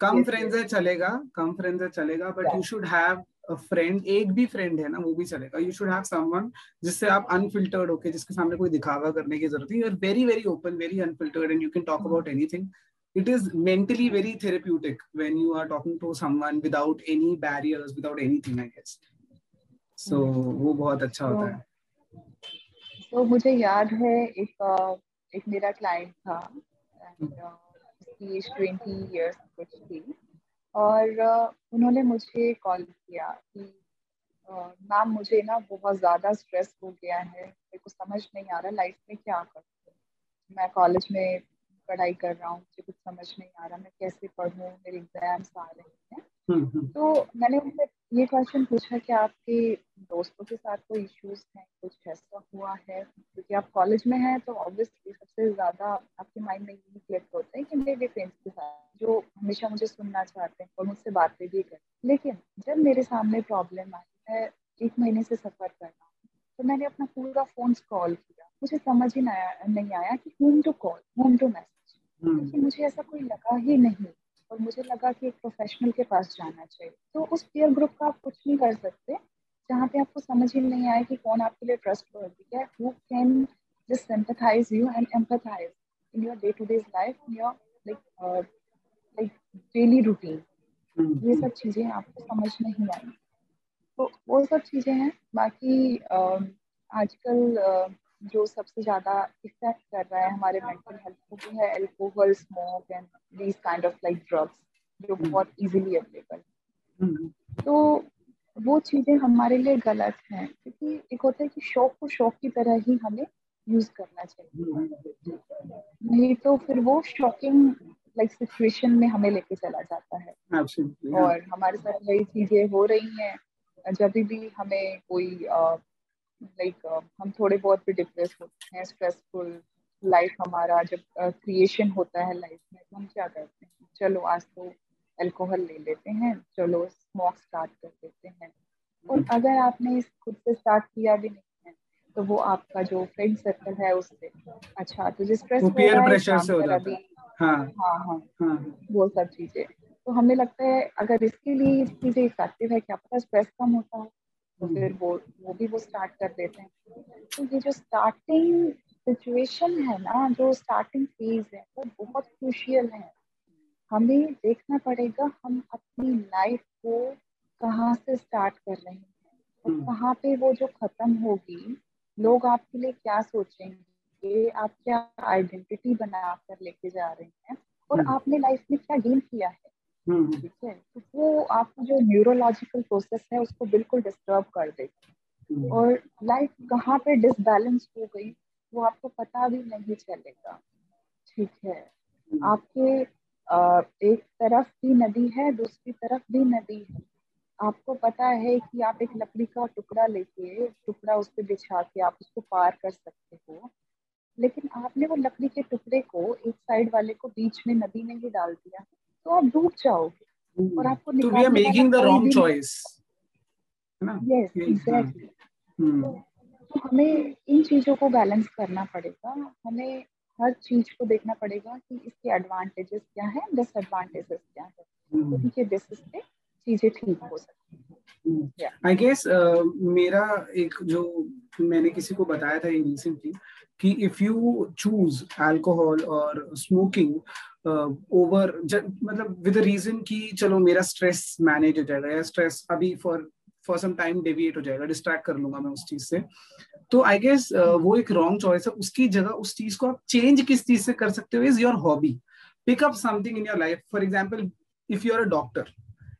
come friends है चलेगा कम फ्रेंड्स है चलेगा but you should have friend एक भी फ्रेंड है ना वो भी चलेगा. यू शुड हैव समवन जिससे आप अनफिल्टर्ड होके जिसके सामने कोई दिखावा करने की ज़रूरत नहीं you are very very open very unfiltered and you can talk about anything it is mentally very therapeutic when you are talking to someone without any barriers without anything i guess. So, वो बहुत अच्छा होता है। तो मुझे याद है एक एक मेरा क्लाइंट था उसकी एज ट्वेंटी ईयर्स कुछ थी। और उन्होंने मुझे कॉल किया कि मैम मुझे ना बहुत ज़्यादा स्ट्रेस हो गया है। मेरे को समझ नहीं आ रहा लाइफ में क्या करूँ? मैं कॉलेज में पढ़ाई कर रहा हूँ मुझे कुछ समझ नहीं आ रहा मैं कैसे पढ़ूँ मेरे एग्ज़ाम्स आ रहे हैं। हम्म, हम्म। तो मैंने उनसे ये क्वेश्चन पूछा कि आपके दोस्तों के साथ कोई इश्यूज़ हैं कुछ ऐसा हुआ है? क्योंकि आप कॉलेज में हैं तो ऑब्वियसली सबसे ज़्यादा आपके माइंड में ये क्लिक होता है कि मेरे फ्रेंड्स के साथ जो हमेशा मुझे सुनना चाहते हैं और मुझसे बातें भी करें लेकिन जब मेरे सामने प्रॉब्लम आई है एक महीने से सफ़र कर रहा हूँ तो मैंने अपना पूरा फ़ोन कॉल किया। मुझे समझ ही नहीं आया कि whom to call whom to message क्योंकि मुझे ऐसा कोई लगा ही नहीं और मुझे लगा कि एक प्रोफेशनल के पास जाना चाहिए। तो उस पीयर ग्रुप का आप कुछ नहीं कर सकते जहाँ पे आपको समझ ही नहीं आए कि कौन आपके लिए ट्रस्ट वर्दी है। Who can just sympathise you and empathise in your day to days life in your like like daily routine ये सब चीज़ें आपको समझ नहीं आई। तो वो सब चीज़ें हैं। बाकी आजकल uh, जो सबसे ज़्यादा इफ़ेक्ट कर रहा है हमारे मेंटल हेल्थ को वो है alcohol smoke and these kind of like drugs जो hmm. बहुत इजीली अवेलेबल hmm. तो वो चीज़ें हमारे लिए गलत हैं क्योंकि एक होता है कि शौक को शौक की तरह ही हमें यूज़ करना चाहिए hmm. नहीं तो फिर वो शॉकिंग लाइक सिचुएशन में हमें लेके चला जाता है Absolutely, और हमारे साथ वही चीज़ें हो रही हैं जब भी हमें कोई लाइक like, uh, हम थोड़े बहुत भी डिप्रेस होते हैं स्ट्रेसफुल लाइफ हमारा जब क्रिएशन uh, होता है लाइफ में तो हम क्या करते हैं? चलो आज तो अल्कोहल ले लेते हैं चलो स्मोक स्टार्ट कर देते हैं। और. अगर आपने इस खुद से स्टार्ट किया भी नहीं है तो वो आपका जो फ्रेंड सर्कल है उससे। अच्छा तो जिस स्ट्रेस हो जाता है। हाँ। हाँ हाँ। हाँ। वो सब चीज़ें। तो हमें लगता है अगर इसके लिए चीज़ें इफ़ेक्टिव है क्या पता स्ट्रेस कम होता है? तो फिर वो वो भी वो स्टार्ट कर देते हैं तो ये जो स्टार्टिंग सिचुएशन है ना जो स्टार्टिंग फ़ेज़ है वो बहुत क्रूशियल है हमें देखना पड़ेगा हम अपनी लाइफ को कहाँ से स्टार्ट कर रहे हैं और हम्म। कहाँ पे वो जो खत्म होगी लोग आपके लिए क्या सोचेंगे आप क्या आइडेंटिटी बना कर लेके जा रहे हैं और हम्म। आपने लाइफ में क्या गेन किया है हम्म, हम्म। ठीक है? तो वो आपका जो न्यूरोलॉजिकल प्रोसेस है उसको बिल्कुल डिस्टर्ब कर देगा हम्म। और लाइफ कहाँ पे डिसबैलेंस हो गई वो आपको पता भी नहीं चलेगा। ठीक है? आपके एक तरफ़ भी नदी है दूसरी तरफ़ भी नदी है। आपको पता है कि आप एक लकड़ी का टुकड़ा लेके टुकड़ा उस पर बिछा के आप उसको पार कर सकते हो। लेकिन आपने वो लकड़ी के टुकड़े को एक साइड वाले को बीच में नदी में ही डाल दिया। तो आप डूब जाओगे और आपको तो we are making the wrong choice yes exactly तो हमें इन चीज़ों को बैलेंस करना पड़ेगा। हमें हर चीज़ को देखना पड़ेगा कि इसके एडवांटेजेस क्या है डिसएडवांटेजेस क्या है। Hmm. तो इनके बेसिस पे चीज़ें ठीक हो सकती आई गेस uh, मेरा एक जो मैंने किसी को बताया था रिसेंटली कि इफ़ यू चूज़ अल्कोहल और स्मोकिंग ओवर मतलब विद रीजन कि चलो मेरा स्ट्रेस मैनेज हो जाएगा या स्ट्रेस अभी for for some time deviate हो जाएगा डिस्ट्रैक्ट कर लूँगा मैं उस चीज़ से। तो आई गेस वो एक रॉन्ग चॉइस है। उसकी जगह, उस चीज़ को आप चेंज किस चीज़ से कर सकते हो is your hobby pick up something in your life for example if you are a doctor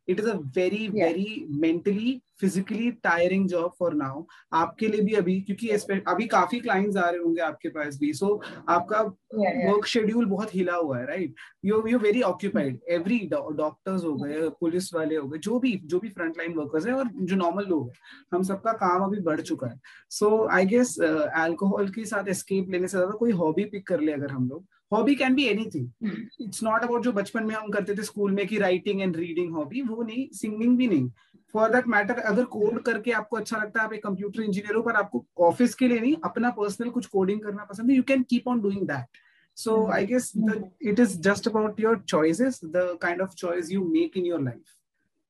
it is a very very mentally physically tiring job for now आपके लिए भी अभी क्योंकि अभी काफ़ी क्लाइंट्स आ रहे होंगे आपके पास भी। सो so, आपका वर्क शेड्यूल बहुत हिला हुआ है right you you very occupied every doctors हो गए पुलिस वाले हो गए जो भी जो भी फ्रंट लाइन वर्कर्स है और जो नॉर्मल लोग हैं हम सबका काम अभी बढ़ चुका है। सो आई गेस एल्कोहल के साथ एस्केप लेने से ज़्यादा कोई हॉबी पिक कर ले अगर हम लोग hobby can be anything it's not about जो बचपन में हम करते थे स्कूल में कि राइटिंग एंड रीडिंग हॉबी वो नहीं सिंगिंग भी नहीं. फॉर दैट मैटर अगर कोड करके आपको अच्छा लगता है आप एक कंप्यूटर इंजीनियर हो पर आपको ऑफ़िस के लिए नहीं अपना पर्सनल कुछ कोडिंग करना पसंद है you can keep on doing that so i guess the, it is just about your choices the kind of choice you make in your life.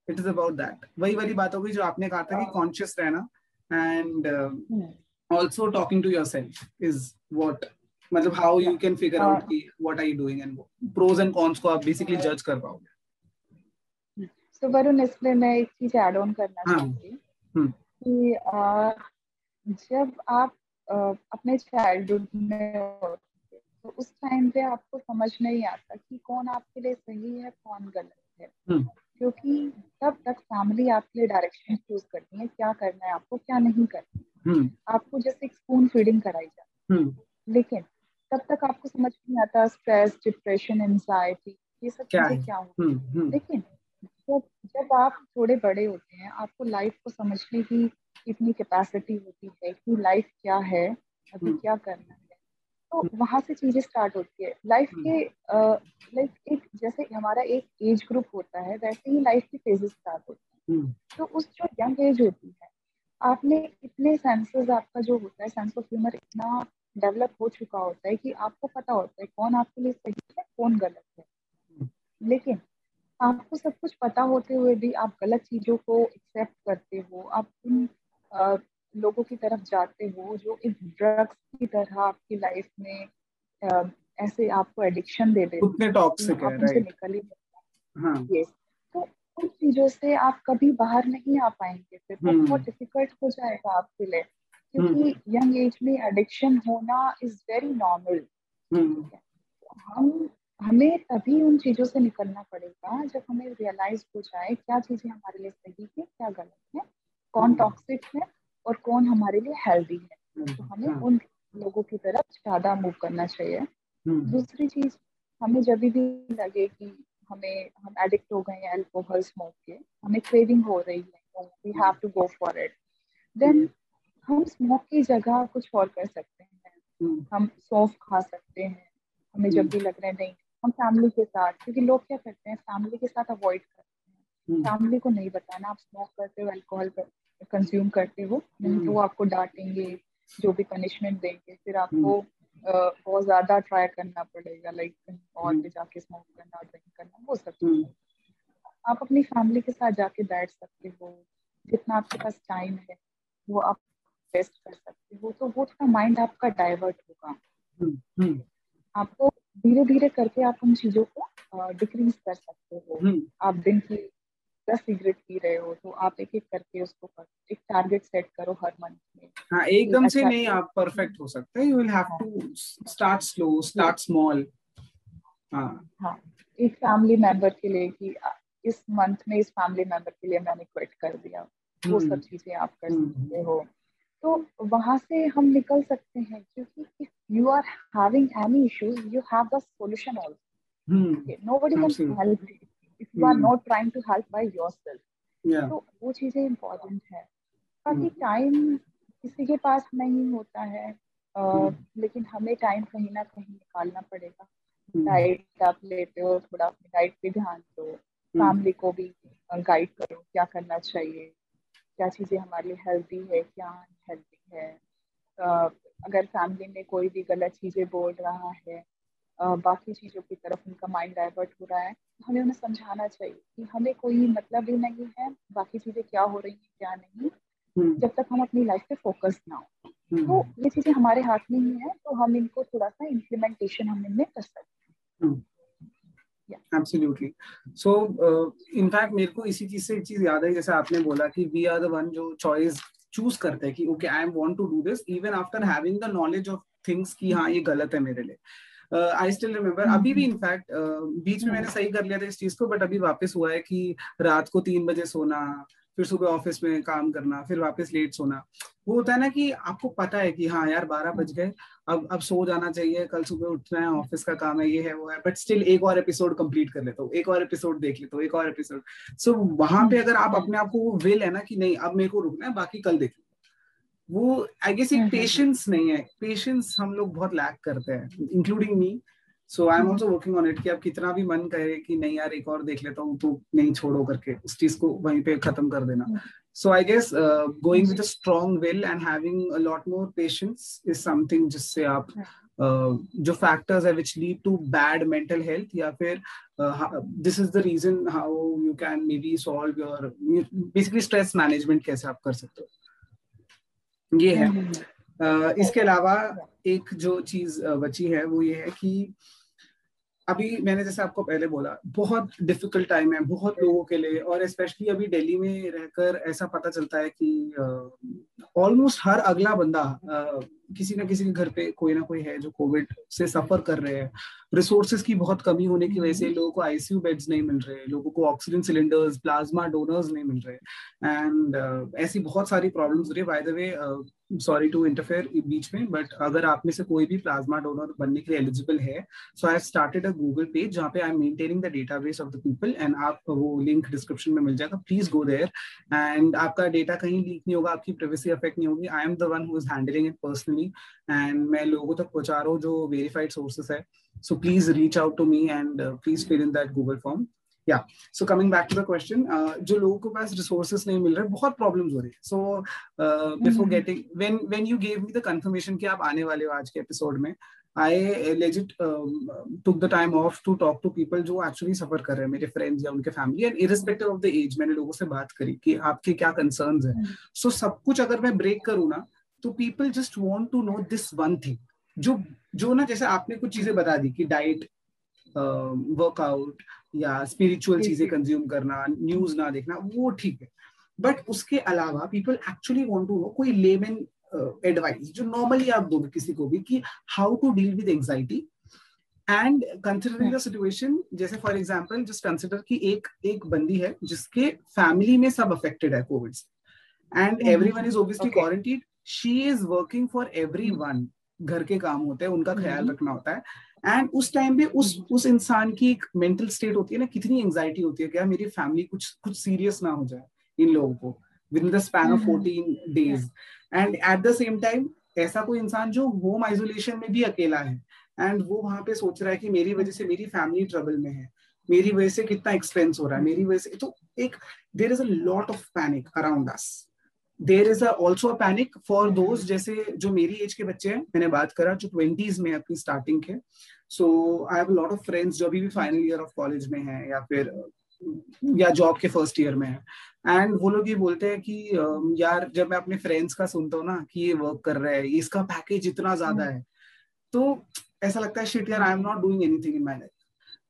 It is about that. वही वाली बात होगी जो आपने कहा था कि कॉन्शियस रहना and also talking to yourself is what मतलब how you can figure out कि what are you doing and pros and cons को आप बेसिकली जज कर पाओगे तो वरुण इसमें मैं एक चीज़ ऐड ऑन करना हाँ। चाहूँगी हम्म। कि जब आप अपने चाइल्डहुड में तो उस टाइम पे आपको समझ नहीं आता कि कौन आपके लिए सही है कौन गलत है हम्म। क्योंकि तब तक फैमिली आपके लिए डायरेक्शन चूज़ करती है क्या करना है आपको क्या नहीं करना हम्म। आपको जैसे एक स्पून फीडिंग कराई जाती है। लेकिन तब तक आपको समझ नहीं आता स्ट्रेस डिप्रेशन एंजाइटी ये सब चीज़ें क्या होती लेकिन जब जब आप थोड़े बड़े होते हैं आपको लाइफ को समझने की इतनी कैपेसिटी होती है कि लाइफ क्या है अभी क्या करना है। तो वहाँ से चीज़ें स्टार्ट होती है। लाइफ के लाइक एक जैसे हमारा एक एज ग्रुप होता है वैसे ही लाइफ की फेजेस स्टार्ट होती है। तो उस जो यंग एज होती है आपने इतने सेंसेस आपका जो होता है सेंस ऑफ़ ह्यूमर इतना डेवलप हो चुका होता है कि आपको पता होता है कौन आपके लिए सही है कौन गलत है। लेकिन आपको सब कुछ पता होते हुए भी आप गलत चीज़ों को एक्सेप्ट करते हो आप उन लोगों की तरफ़ जाते हो जो एक ड्रग्स की तरह आपकी लाइफ में आ, ऐसे आपको एडिक्शन दे देते उतने टॉक्सिक है राइट निकल ही। हाँ। तो उन चीज़ों से आप कभी बाहर नहीं आ पाएँगे फिर हम्म। बहुत डिफ़िकल्ट हो जाएगा आपके लिए। क्योंकि यंग एज में एडिक्शन होना इज़ वेरी नॉर्मल हम हमें तभी उन चीज़ों से निकलना पड़ेगा जब हमें रियलाइज़ हो जाए क्या चीज़ें हमारे लिए सही है क्या गलत है कौन टॉक्सिक हम्म। है और कौन हमारे लिए हेल्दी है। हम्म, तो हमें हाँ। उन लोगों की तरफ़ ज़्यादा मूव करना चाहिए। हम्म। दूसरी चीज़ हमें जब भी लगे कि हमें हम एडिक्ट हो गए हैं अल्कोहल स्मोक के हमें क्रेविंग हो रही है we have to go for it then हम स्मोक की जगह कुछ और कर सकते हैं। हम्म। हम सॉफ खा सकते हैं। हमें जब भी लग रहा है नहीं हम फैमिली के साथ क्योंकि लोग क्या करते हैं फैमिली के साथ अवॉइड करते हैं। फैमिली को नहीं बताना आप स्मोक करते हो अल्कोहल कंज्यूम करते हो नहीं तो वो आपको डांटेंगे जो भी पनिशमेंट देंगे फिर आपको बहुत ज़्यादा ट्राई करना पड़ेगा लाइक और भी जाके स्मोक करना ड्रिंक करना वो सब आप अपनी फैमिली के साथ जाके बैठ सकते हो। जितना आपके पास टाइम है वो आप बेस्ट कर सकते हो तो वो थोड़ा माइंड आपका डाइवर्ट होगा। आपको धीरे धीरे करके आप उन चीज़ों को डिक्रीज कर सकते हो। आप दिन की दस सिगरेट पी रहे हो तो आप एक एक करके उसको कर, एक टारगेट सेट करो हर मंथ में। हाँ एकदम से अच्छा नहीं आप परफेक्ट हो सकते you will have to start slow start small हाँ। एक फैमिली मेंबर के लिए कि इस मंथ में इस फैमिली मेंबर के लिए मैंने क्विट कर दिया। वो सब हम्म। चीज़ें आप कर हम्म। सकते हो। तो वहाँ से हम निकल सकते हैं क्योंकि if you are having any issues you have the solution also nobody can help if you if you are not trying to help by yourself. Yeah. तो वो चीज़ें इम्पोर्टेंट है। बाकी टाइम mm. किसी के पास नहीं होता है। आ, mm. लेकिन हमें टाइम कहीं ना कहीं निकालना पड़ेगा। Diet mm. आप लेते हो थोड़ा अपनी डाइट पे ध्यान दो। फैमिली. को भी गाइड करो क्या करना चाहिए। क्या चीज़ें हमारे लिए हेल्दी है क्या अनहेल्दी है अगर फैमिली में कोई भी गलत चीज़ें बोल रहा है बाकी चीज़ों की तरफ़ उनका माइंड डाइवर्ट हो रहा है तो हमें उन्हें समझाना चाहिए कि हमें कोई मतलब ही नहीं है बाकी चीज़ें क्या हो रही हैं क्या नहीं हम्म। जब तक हम अपनी लाइफ पे फोकस ना हो हम्म। तो ये चीज़ें हमारे हाथ में ही है तो हम इनको थोड़ा सा इम्प्लीमेंटेशन हम इनमें कर सकते हैं एब्सोल्युटली सो इनफैक्ट मेरे को इसी चीज़ से एक चीज़ याद है जैसे आपने बोला कि वी आर द वन जो चॉइस चूज़ करते हैं कि okay I want to do this even after having the knowledge of things कि हाँ ये गलत है मेरे लिए। आई स्टिल रिमेम्बर अभी भी इनफैक्ट uh, बीच में मैंने सही कर लिया था इस चीज़ को बट अभी वापस हुआ है कि रात को तीन बजे सोना फिर सुबह ऑफ़िस में काम करना फिर वापस लेट सोना। वो होता है ना कि आपको पता है कि हाँ यार बारह बज गए अब अब सो जाना चाहिए कल सुबह उठना है ऑफ़िस का काम है ये है वो है बट स्टिल एक और एपिसोड कंप्लीट कर लेता हूँ एक और एपिसोड देख लेता हूँ एक और एपिसोड सो so, वहाँ पे अगर आप अपने आप को वो विल है ना कि नहीं अब मेरे को रुकना है बाकी कल देख वो आई गेस एक पेशेंस हम्म, हम्म, हम्म। नहीं है। पेशेंस हम लोग बहुत लैक करते हैं including me so I am also working on it कि अब कितना भी मन करे कि नहीं यार एक और देख लेता हूँ तो नहीं छोड़ो करके उस चीज़ को वहीं पे खत्म कर देना। So I guess going with a strong will and having a lot more patience is something जिससे आप uh, जो फैक्टर्स है which lead to bad mental health या फिर this is the reason how you can maybe solve your basically stress management कैसे आप कर सकते हो। ये है। Uh, इसके अलावा एक जो चीज़ बची है वो ये है कि अभी मैंने जैसे आपको पहले बोला बहुत डिफ़िकल्ट टाइम है बहुत लोगों के लिए और स्पेशली अभी दिल्ली में रहकर ऐसा पता चलता है कि ऑलमोस्ट हर अगला बंदा किसी ना किसी के घर पे कोई ना कोई है जो कोविड से सफ़र कर रहे हैं। रिसोर्सेज की बहुत कमी होने की वजह से लोगों को आईसीयू बेड्स नहीं मिल रहे लोगों को ऑक्सीजन सिलेंडर्स प्लाज्मा डोनर्स नहीं मिल रहे। एंड uh, ऐसी बहुत सारी प्रॉब्लम्स हो रही है। By the way sorry to interfere बीच में बट अगर आप में से कोई भी प्लाज्मा डोनर बनने के लिए एलिजिबल है so I started a Google page जहाँ पे I am maintaining the database of the people and आप वो लिंक डिस्क्रिप्शन में मिल जाएगा। प्लीज़ गो देयर एंड आपका डेटा कहीं लीक नहीं होगा, आपकी प्राइवेसी अफेक्ट नहीं होगी। I am the one who is handling it personally and मैं लोगों तक पहुँचा रहा हूँ जो वेरीफाइड सोर्सेस है। So please reach out to me and please fill in that Google form या so coming back to the question जो लोगों के पास रिसोर्सेस नहीं मिल रहे बहुत प्रॉब्लम्स हो रही है। So before getting when when you gave me the confirmation कि आप आने वाले हो आज के एपिसोड में I legit took the time off to talk to people जो एक्चुअली सफ़र कर रहे हैं मेरे फ्रेंड्स या उनके family and irrespective of the age मैंने लोगों से बात करी कि आपके क्या कंसर्न्स है। सो so, सब कुछ अगर मैं ब्रेक करूँ ना तो people just want to know this one thing जो जो ना जैसे आपने कुछ चीज़ें बता दी कि डाइट वर्कआउट uh, या स्पिरिचुअल चीज़ें कंज्यूम करना न्यूज़ ना देखना वो ठीक है। बट उसके अलावा people actually want to know कोई लेमन एडवाइस जो नॉर्मली आप दोगे किसी को भी कि how to deal with anxiety and considering the situation जैसे फॉर एग्ज़ाम्पल जस्ट कंसिडर की एक एक बंदी है जिसके फैमिली में सब अफेक्टेड है कोविड से and everyone is obviously quarantine she is working for everyone घर के काम होते हैं उनका ख्याल mm-hmm. रखना होता है। एंड उस टाइम पे उस mm-hmm. उस इंसान की एक मेंटल स्टेट होती है ना कितनी एंजाइटी होती है क्या मेरी फैमिली कुछ कुछ सीरियस ना हो जाए इन लोगों को within the span of fourteen days and at the same time ऐसा कोई इंसान जो होम आइसोलेशन में भी अकेला है एंड वो वहाँ पे सोच रहा है कि मेरी वजह से मेरी फैमिली ट्रबल में है मेरी वजह से कितना एक्सपेंस हो रहा है मेरी वजह से तो एक there is a lot of panic around us there is also a panic for those जैसे जो मेरी एज के बच्चे हैं मैंने बात करा जो ट्वेंटीज में अपनी स्टार्टिंग के so I have lot of friends जो अभी भी फाइनल ईयर ऑफ़ कॉलेज में है या फिर या जॉब के फ़र्स्ट ईयर में है। एंड वो लोग ये बोलते हैं कि यार जब मैं अपने फ्रेंड्स का सुनता हूँ ना कि ये वर्क कर रहा है इसका पैकेज इतना ज़्यादा है। तो ऐसा लगता है शिट यार I am not doing anything in my life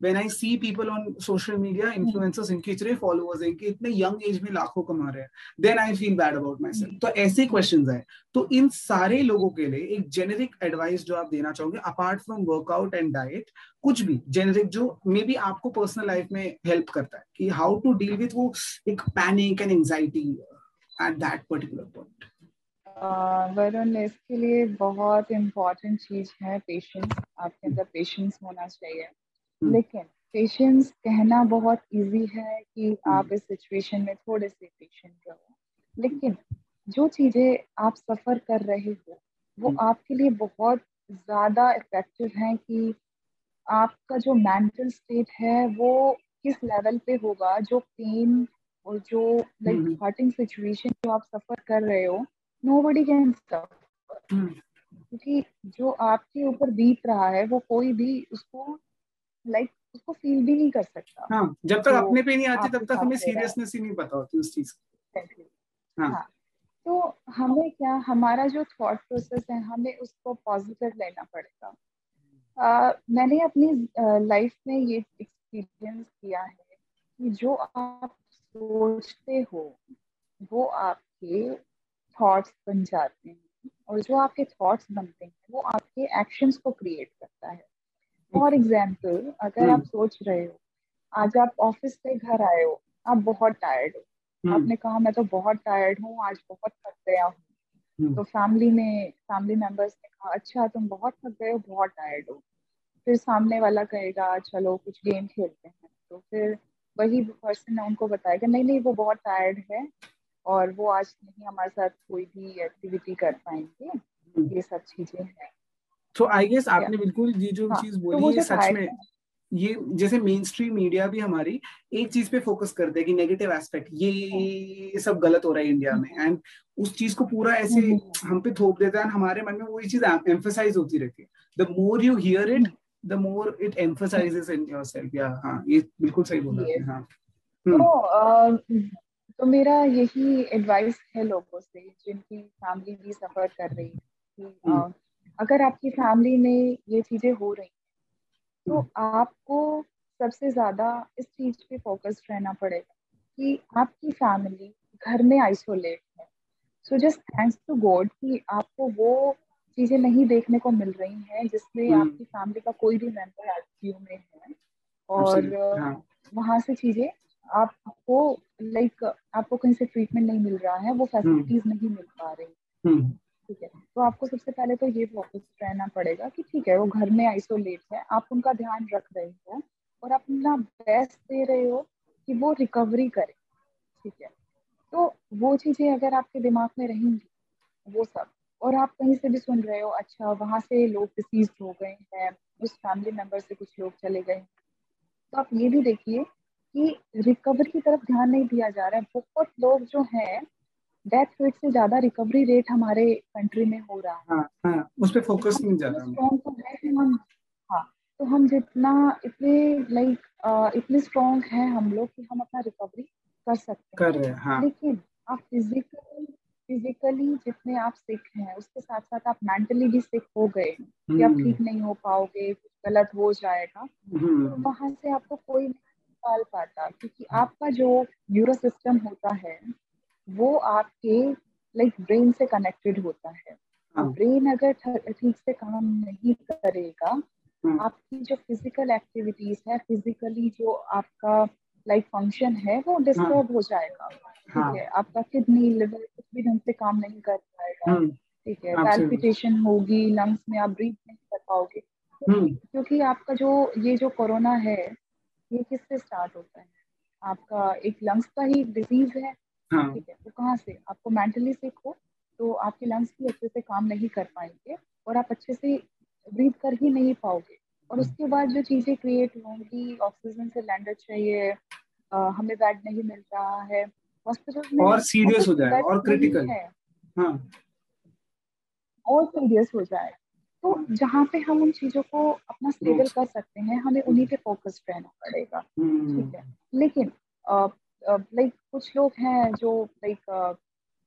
when I see people on social media, influencers इनके इतने followers हैं कि इतने young age में लाखों कमा रहे हैं then I feel bad about myself. तो ऐसे questions हैं तो इन सारे लोगों के लिए एक जेनेरिक एडवाइस जो आप देना चाहोगे apart from workout and diet कुछ भी जेनेरिक जो मे बी आपको पर्सनल लाइफ में हेल्प करता है कि हाउ टू डील विथ वो एक panic and anxiety at that particular point Varun इसके लिए बहुत इम्पोर्टेंट चीज़ है पेशेंस आपके अंदर पेशेंस होना चाहिए। लेकिन पेशेंस कहना बहुत इजी है कि। आप इस सिचुएशन में थोड़े से पेशेंट रहो लेकिन जो चीज़ें आप सफ़र कर रहे हो वो हम्म। आपके लिए बहुत ज़्यादा इफ़ेक्टिव हैं कि आपका जो मेंटल स्टेट है वो किस लेवल पे होगा जो पेन और जो लाइक हर्टिंग सिचुएशन जो आप सफ़र कर रहे हो नो बडी कैन क्योंकि जो आपके ऊपर बीत रहा है वो कोई भी उसको लाइक उसको फील भी नहीं कर सकता। हाँ जब तक तो अपने पे नहीं आती तब तक हमें सीरियसनेस ही नहीं पता होती उस चीज़ की। हाँ. हाँ। तो हमें क्या हमारा जो थॉट प्रोसेस है हमें उसको पॉजिटिव लेना पड़ेगा। uh, मैंने अपनी लाइफ uh, में ये एक्सपीरियंस किया है कि जो आप सोचते हो वो आपके थॉट्स बन जाते हैं। और जो आपके थॉट्स बनते हैं वो आपके एक्शंस को क्रिएट करता है। फॉर एग्ज़ाम्पल अगर आप हम्म। सोच रहे हो आज आप ऑफ़िस से घर आए हो आप बहुत टायर्ड हो। हम्म। आपने कहा मैं तो बहुत टायर्ड हूँ आज बहुत थक गया हूँ। हम्म। तो फैमिली में फैमिली मेंबर्स ने कहा अच्छा तुम बहुत थक गए हो बहुत टायर्ड हो। फिर सामने वाला कहेगा चलो कुछ गेम खेलते हैं। तो फिर वही पर्सन ने उनको बताएगा नहीं नहीं वो बहुत टायर्ड है और वो आज नहीं हमारे साथ कोई भी एक्टिविटी कर पाएँगे। ये सब चीज़ें हैं। तो आई गेस आपने बिल्कुल ये जो हाँ, चीज़ तो बोली तो है सच में ये जैसे मेन स्ट्रीम मीडिया भी हमारी एक चीज़ पे फोकस करते हैं कि नेगेटिव एस्पेक्ट ये। सब गलत हो रहा है इंडिया में। एंड उस चीज़ को पूरा ऐसे हम्म। हम पे थोप देता है। हमारे मन में वही चीज़ एम्फोसाइज होती रहती है। The more you hear it the more it emphasises in yourself या हाँ ये बिल्कुल सही बोला है हाँ। तो तो मेरा यही एडवाइस है लोगों से जिनकी फैमिली भी सफ़र कर रही है हम्म। अगर आपकी फैमिली में ये चीज़ें हो रही हैं तो आपको सबसे ज़्यादा इस चीज़ पे फोकस रहना पड़ेगा कि आपकी फैमिली घर में आइसोलेट है so just thanks to God कि आपको वो चीज़ें नहीं देखने को मिल रही हैं जिसमें hmm. आपकी फैमिली का कोई भी मेंबर आईसीयू में है और हाँ. वहाँ से चीज़ें आपको लाइक आपको कहीं से ट्रीटमेंट नहीं मिल रहा है वो फैसिलिटीज़ hmm. नहीं मिल पा रही hmm. ठीक है। तो आपको सबसे पहले तो ये फोकस रहना पड़ेगा कि ठीक है, वो घर में आइसोलेट है, आप उनका ध्यान रख रहे हो और आप अपना बेस्ट दे रहे हो कि वो रिकवरी करे, ठीक है। तो वो चीज़ें अगर आपके दिमाग में रहेंगी, वो सब, और आप कहीं से भी सुन रहे हो अच्छा वहाँ से लोग डिसीज हो गए हैं, उस फैमिली मेंबर से कुछ लोग चले गए तो आप ये भी देखिए कि रिकवरी की तरफ़ ध्यान नहीं दिया जा रहा है। बहुत लोग जो हैं डेथ रेट से ज़्यादा रिकवरी रेट हमारे कंट्री में हो रहा है। हाँ, हाँ, उस पर फोकस नहीं जा रहा तो हम हाँ तो हम जितना इतने लाइक इतने स्ट्रॉन्ग हैं हम लोग कि हम अपना रिकवरी कर सकते कर रहे हैं हाँ. लेकिन आप फिजिकली फिजिकली जितने आप सिक हैं उसके साथ साथ आप मेंटली भी सिक हो गए कि आप ठीक नहीं हो पाओगे कुछ गलत हो जाएगा तो वहाँ से आपको कोई नहीं निकाल पाता। क्योंकि आपका जो न्यूरो सिस्टम होता है वो आपके लाइक ब्रेन से कनेक्टेड होता है। ब्रेन हाँ। अगर ठीक से काम नहीं करेगा हाँ। आपकी जो फ़िज़िकल एक्टिविटीज़ है फिजिकली जो आपका लाइक फ़ंक्शन है वो डिस्टर्ब हाँ। हो जाएगा। ठीक है। आपका किडनी लिवर कुछ भी ढंग से काम नहीं कर पाएगा। ठीक है? पैल्पिटेशन होगी लंग्स में आप ब्रीथ नहीं कर पाओगे। क्योंकि आपका जो ये जो कोरोना है ये किससे स्टार्ट होता है? आपका एक लंग्स का ही डिज़ीज़ है हाँ. ठीक है तो कहाँ से? आपको मेंटली सिक हो तो आपके लंग्स भी अच्छे से काम नहीं कर पाएँगे और आप अच्छे से ब्रीथ कर ही नहीं पाओगे। और उसके बाद जो चीज़ें क्रिएट होंगी ऑक्सीजन सिलेंडर चाहिए आ, हमें बेड नहीं मिल रहा है हॉस्पिटल में और सीरियस हो जाए और क्रिटिकल है। हाँ। और सीरियस हो जाए तो जहाँ पे हम उन चीज़ों को अपना स्टेबल कर सकते हैं हमें उन्हीं पे फोकस रहना पड़ेगा। हम्म। ठीक है लेकिन लाइक कुछ लोग हैं जो लाइक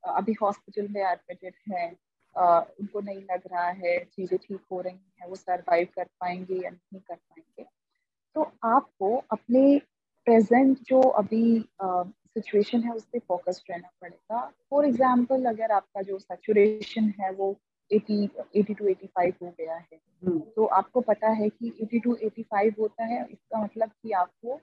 अभी हॉस्पिटल में एडमिटेड हैं उनको नहीं लग रहा है चीज़ें ठीक हो रही हैं वो सरवाइव कर पाएँगे या नहीं कर पाएँगे तो आपको अपने प्रेजेंट जो अभी सिचुएशन है उस पर फोकस रहना पड़ेगा फॉर एग्ज़ाम्पल अगर आपका जो सेचुरेशन है वो 80 80 टू 85 हो गया है हम्म। तो आपको पता है कि 80 टू 85 होता है इसका मतलब कि आपको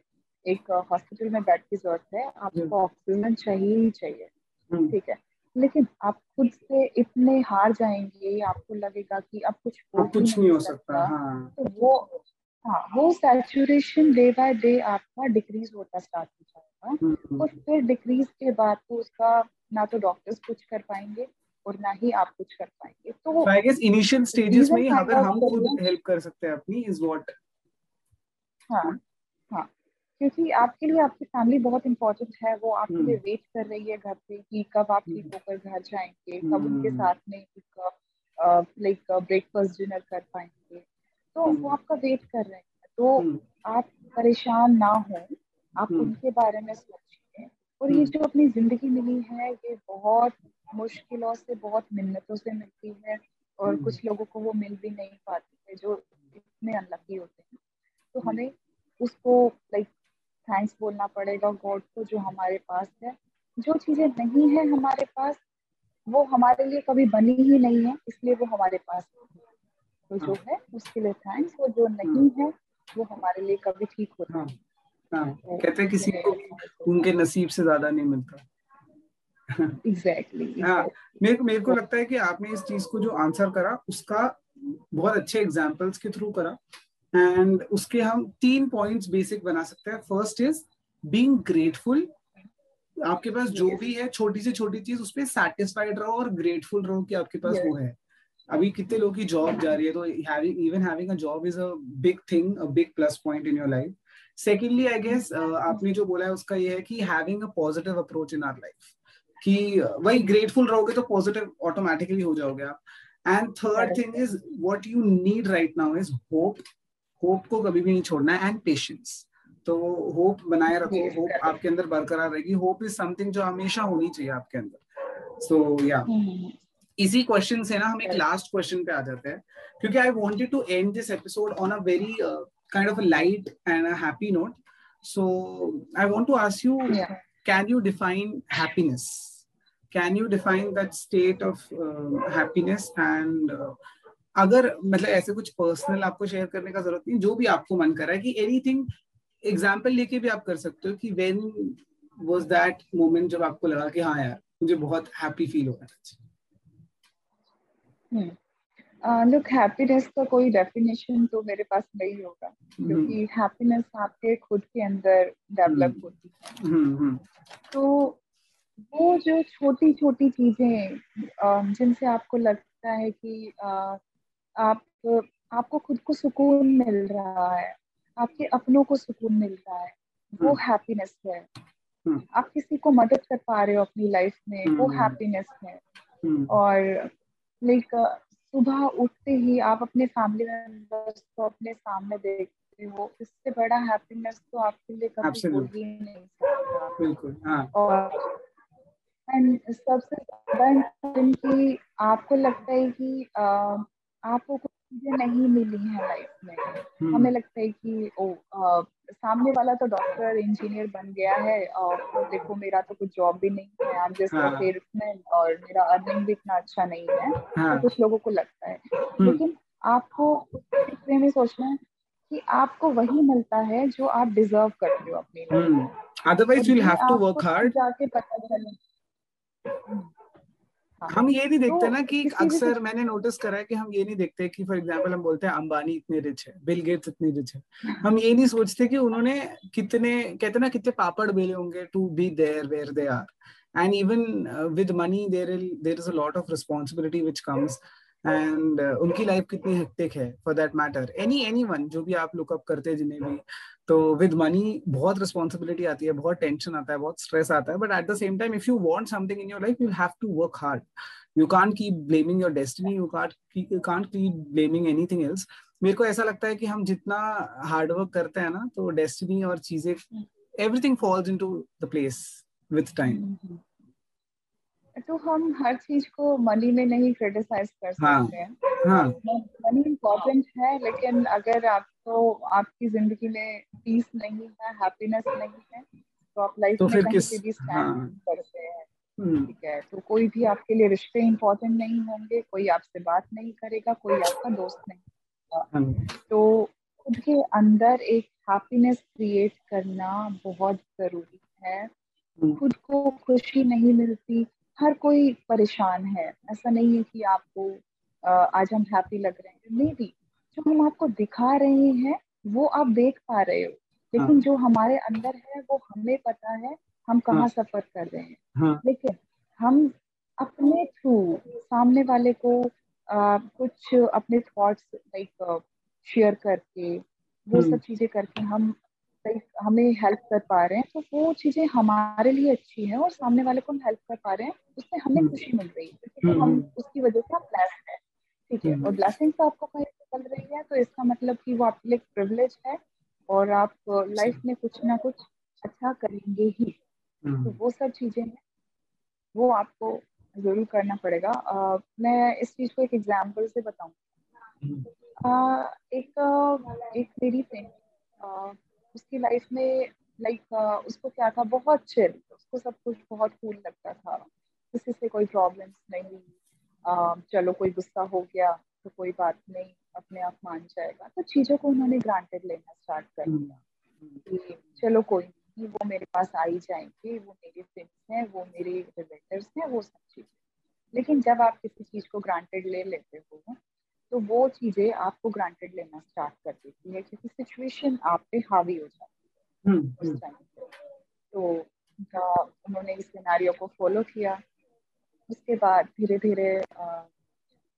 एक हॉस्पिटल में बेड की ज़रूरत है आपको ऑक्सीजन चाहिए ही चाहिए हम्म। ठीक है? लेकिन आप खुद से इतने हार जाएँगे आपको लगेगा कि अब कुछ हो कुछ नहीं हो सकता हाँ। तो वो हाँ वो सैचुरेशन डे बाय डे आपका डिक्रीज होता स्टार्ट हो जाएगा। हम्म। और फिर डिक्रीज के बाद तो उसका ना तो डॉक्टर्स कुछ कर पाएँगे और ना ही आप कुछ कर पाएँगे। तो आई गेस इनिशियल स्टेजेस में अगर हम खुद हेल्प कर सकते हैं अपनी इज़ व्हाट हाँ। क्योंकि आपके लिए आपकी फैमिली बहुत इंपॉर्टेंट है वो आपके लिए वेट हम्म। कर रही है घर पे कि कब आप ठीक हम्म। होकर घर जाएँगे कब उनके हम्म। साथ में एक लाइक ब्रेकफास्ट डिनर कर पाएँगे। तो वो आपका वेट कर रहे हैं। तो आप परेशान ना हो आप उनके बारे में सोचिए। और ये जो अपनी ज़िंदगी मिली है ये बहुत मुश्किलों से बहुत मिन्नतों से मिलती है और कुछ लोगों को वो मिल भी नहीं पाती है जो इतने अनलकी होते हैं। तो हमें उसको लाइक थैंक्स बोलना पड़ेगा गॉड को जो हमारे पास है। जो चीज़ें नहीं है हमारे पास वो हमारे लिए कभी बनी ही नहीं है इसलिए वो हमारे पास तो जो है। उसके लिए थैंक्स वो जो नहीं है वो हमारे लिए कभी ठीक होता हाँ, हाँ, तो कहते हैं किसी को उनके नसीब से ज़्यादा नहीं मिलता। एग्जैक्टली exactly, हाँ। मेरे को मेरे को लगता है कि आपने इस चीज़ को जो आंसर करा उसका बहुत अच्छे एग्जांपल्स के थ्रू करा। एंड उसके हम तीन पॉइंट्स बेसिक बना सकते हैं। फ़र्स्ट इज़ बीइंग ग्रेटफुल आपके पास जो भी है छोटी से छोटी चीज़ उस पर सेटिस्फाइड रहो और ग्रेटफुल रहो कि आपके पास वो है। अभी कितने लोगों की जॉब जा रही है तो even having a job is a big thing a big plus point in your life secondly I guess आपने जो बोला है उसका ये है कि having a positive approach in our life कि वही ग्रेटफुल रहोगे तो पॉजिटिव ऑटोमेटिकली हो जाओगे आप। And third thing is what you need right now is hope hope को कभी भी नहीं छोड़ना है एंड पेशेंस तो होप बनाए रखो होप आपके अंदर बरकरार रहेगी होप इज़ समथिंग जो हमेशा होनी चाहिए आपके अंदर सो so, या yeah. इसी क्वेश्चन से ना हम एक लास्ट क्वेश्चन पे आ जाते हैं क्योंकि I wanted to end this episode on a very kind of a light and a happy note. So I want to ask you, yeah. can you define happiness? Can you define that state of uh, uh, अगर मतलब ऐसे कुछ personal आपको share करने का ज़रूरत नहीं जो भी आपको मन कर रहा है कि एनीथिंग एग्ज़ाम्पल लेके भी आप कर सकते हो कि वेन वॉज़ दैट मोमेंट जब आपको लगा कि हाँ यार मुझे बहुत हैप्पी फील हो रहा है लुक हैप्पीनेस का कोई डेफिनेशन तो मेरे पास नहीं होगा हम्म। क्योंकि हैप्पीनेस आपके खुद के अंदर डेवलप हम्म। होती है हम्म, तो वो जो छोटी छोटी चीज़ें जिनसे आपको लगता है कि आप आपको खुद को सुकून मिल रहा है आपके अपनों को सुकून मिल रहा है वो हैप्पीनेस है हम्म। आप किसी को मदद कर पा रहे हो अपनी लाइफ में वो हैप्पीनेस हम्म। है हम्म। और लाइक सुबह उठते ही आप अपने फैमिली मेंबर्स को अपने सामने देखते हो इससे बड़ा हैप्पीनेस तो आपके लिए कभी हो ही नहीं सकता बिल्कुल हाँ. और एंड सबसे ज़्यादा कि आपको लगता है कि आपको कुछ चीज़ें नहीं मिली हैं लाइफ में हम्म। हमें लगता है कि ओ आ, सामने वाला तो डॉक्टर इंजीनियर बन गया है और तो देखो मेरा तो कुछ जॉब भी नहीं है आई एम जस्ट सेल्समैन और मेरा अर्निंग भी इतना अच्छा नहीं है हाँ. तो कुछ लोगों को लगता है हम्म। लेकिन आपको उस में सोचना है कि आपको वही मिलता है जो आप डिजर्व करते हो अपनी otherwise you will have to work hard जाके पता चले हाँ। हम ये नहीं देखते तो ना कि अक्सर मैंने नोटिस करा है कि हम ये नहीं देखते कि फॉर एग्जांपल हम बोलते हैं अंबानी इतने रिच है बिल गेट्स इतने रिच है। हम ये नहीं सोचते कि उन्होंने कितने कहते ना कितने पापड़ बेले होंगे to be there where they are and even with money there there is a lot of responsibility which comes and uh, उनकी लाइफ कितनी हेक्टिक है for that matter any anyone जो भी आप लुकअप करते हैं जिन्हें भी तो विद मनी बहुत रिस्पॉन्सिबिलिटी आती है बहुत टेंशन आता है बहुत स्ट्रेस आता है but at the same time if you want something in your life you have to work hard you can't keep blaming your destiny you can't can't keep blaming anything else मेरे को ऐसा लगता है कि हम जितना हार्ड वर्क करते हैं ना तो डेस्टिनी और चीज़ें everything falls into the place with time तो हम हर चीज़ को मनी में नहीं क्रिटिसाइज कर हाँ, सकते हैं हाँ, मनी इम्पोर्टेंट है लेकिन अगर आपको आपकी ज़िंदगी में पीस नहीं है हैप्पीनेस नहीं है तो आप लाइफ तो में कहीं से भी स्टैंड हाँ, करते हैं हम्म। ठीक है तो कोई भी आपके लिए रिश्ते इम्पोर्टेंट नहीं होंगे कोई आपसे बात नहीं करेगा कोई आपका दोस्त नहीं हाँ। तो खुद के अंदर एक हैप्पीनेस क्रिएट करना बहुत ज़रूरी है हम्म। खुद को खुशी नहीं मिलती हर कोई परेशान है ऐसा नहीं है कि आपको आज हम हैप्पी लग रहे हैं मे बी जो हम आपको दिखा रहे हैं वो आप देख पा रहे हो लेकिन हाँ. जो हमारे अंदर है वो हमें पता है हम कहाँ हाँ. सफ़र कर रहे हैं हाँ. लेकिन हम अपने थ्रू सामने वाले को आ, कुछ अपने थॉट्स लाइक शेयर करके वो सब चीज़ें करके हम हमें हेल्प कर पा रहे हैं तो वो चीज़ें हमारे लिए अच्छी है और सामने वाले को हम हेल्प कर पा रहे हैं उससे हमें हम्म। खुशी मिल रही है तो हम उसकी वजह से हम ब्लेस है ठीक है? और ब्लेसिंग तो आपको कहीं से मिल रही है तो इसका मतलब कि वो आपके लिए प्रिवलेज है और आप लाइफ में कुछ ना कुछ अच्छा करेंगे ही। तो वो सब चीज़ें हैं वो आपको ज़रूर करना पड़ेगा। uh, मैं इस चीज़ को एक एग्ज़ाम्पल से बताऊँ। uh, एक uh, एक मेरी फ्रेंड उसकी लाइफ में लाइक like, उसको क्या था बहुत चिल उसको सब कुछ बहुत कूल लगता था। किसी से कोई प्रॉब्लम्स नहीं uh, चलो कोई गुस्सा हो गया तो कोई बात नहीं अपने आप मान जाएगा। तो चीज़ों को उन्होंने ग्रांटेड लेना स्टार्ट कर दिया। कि चलो कोई नहीं वो मेरे पास आ ही जाएँगे वो मेरे फ्रेंड्स हैं वो मेरे रिलेटिव्स हैं वो सब चीज़ें। लेकिन जब आप किसी चीज़ को ग्रांटेड ले लेते हो तो वो चीज़ें आपको ग्रांटेड लेना स्टार्ट कर देती है क्योंकि सिचुएशन आप पे हावी हो जाती है हम्म, उस टाइम हम्म। पे। तो उन्होंने इस सिनारियो को फॉलो किया। उसके बाद धीरे धीरे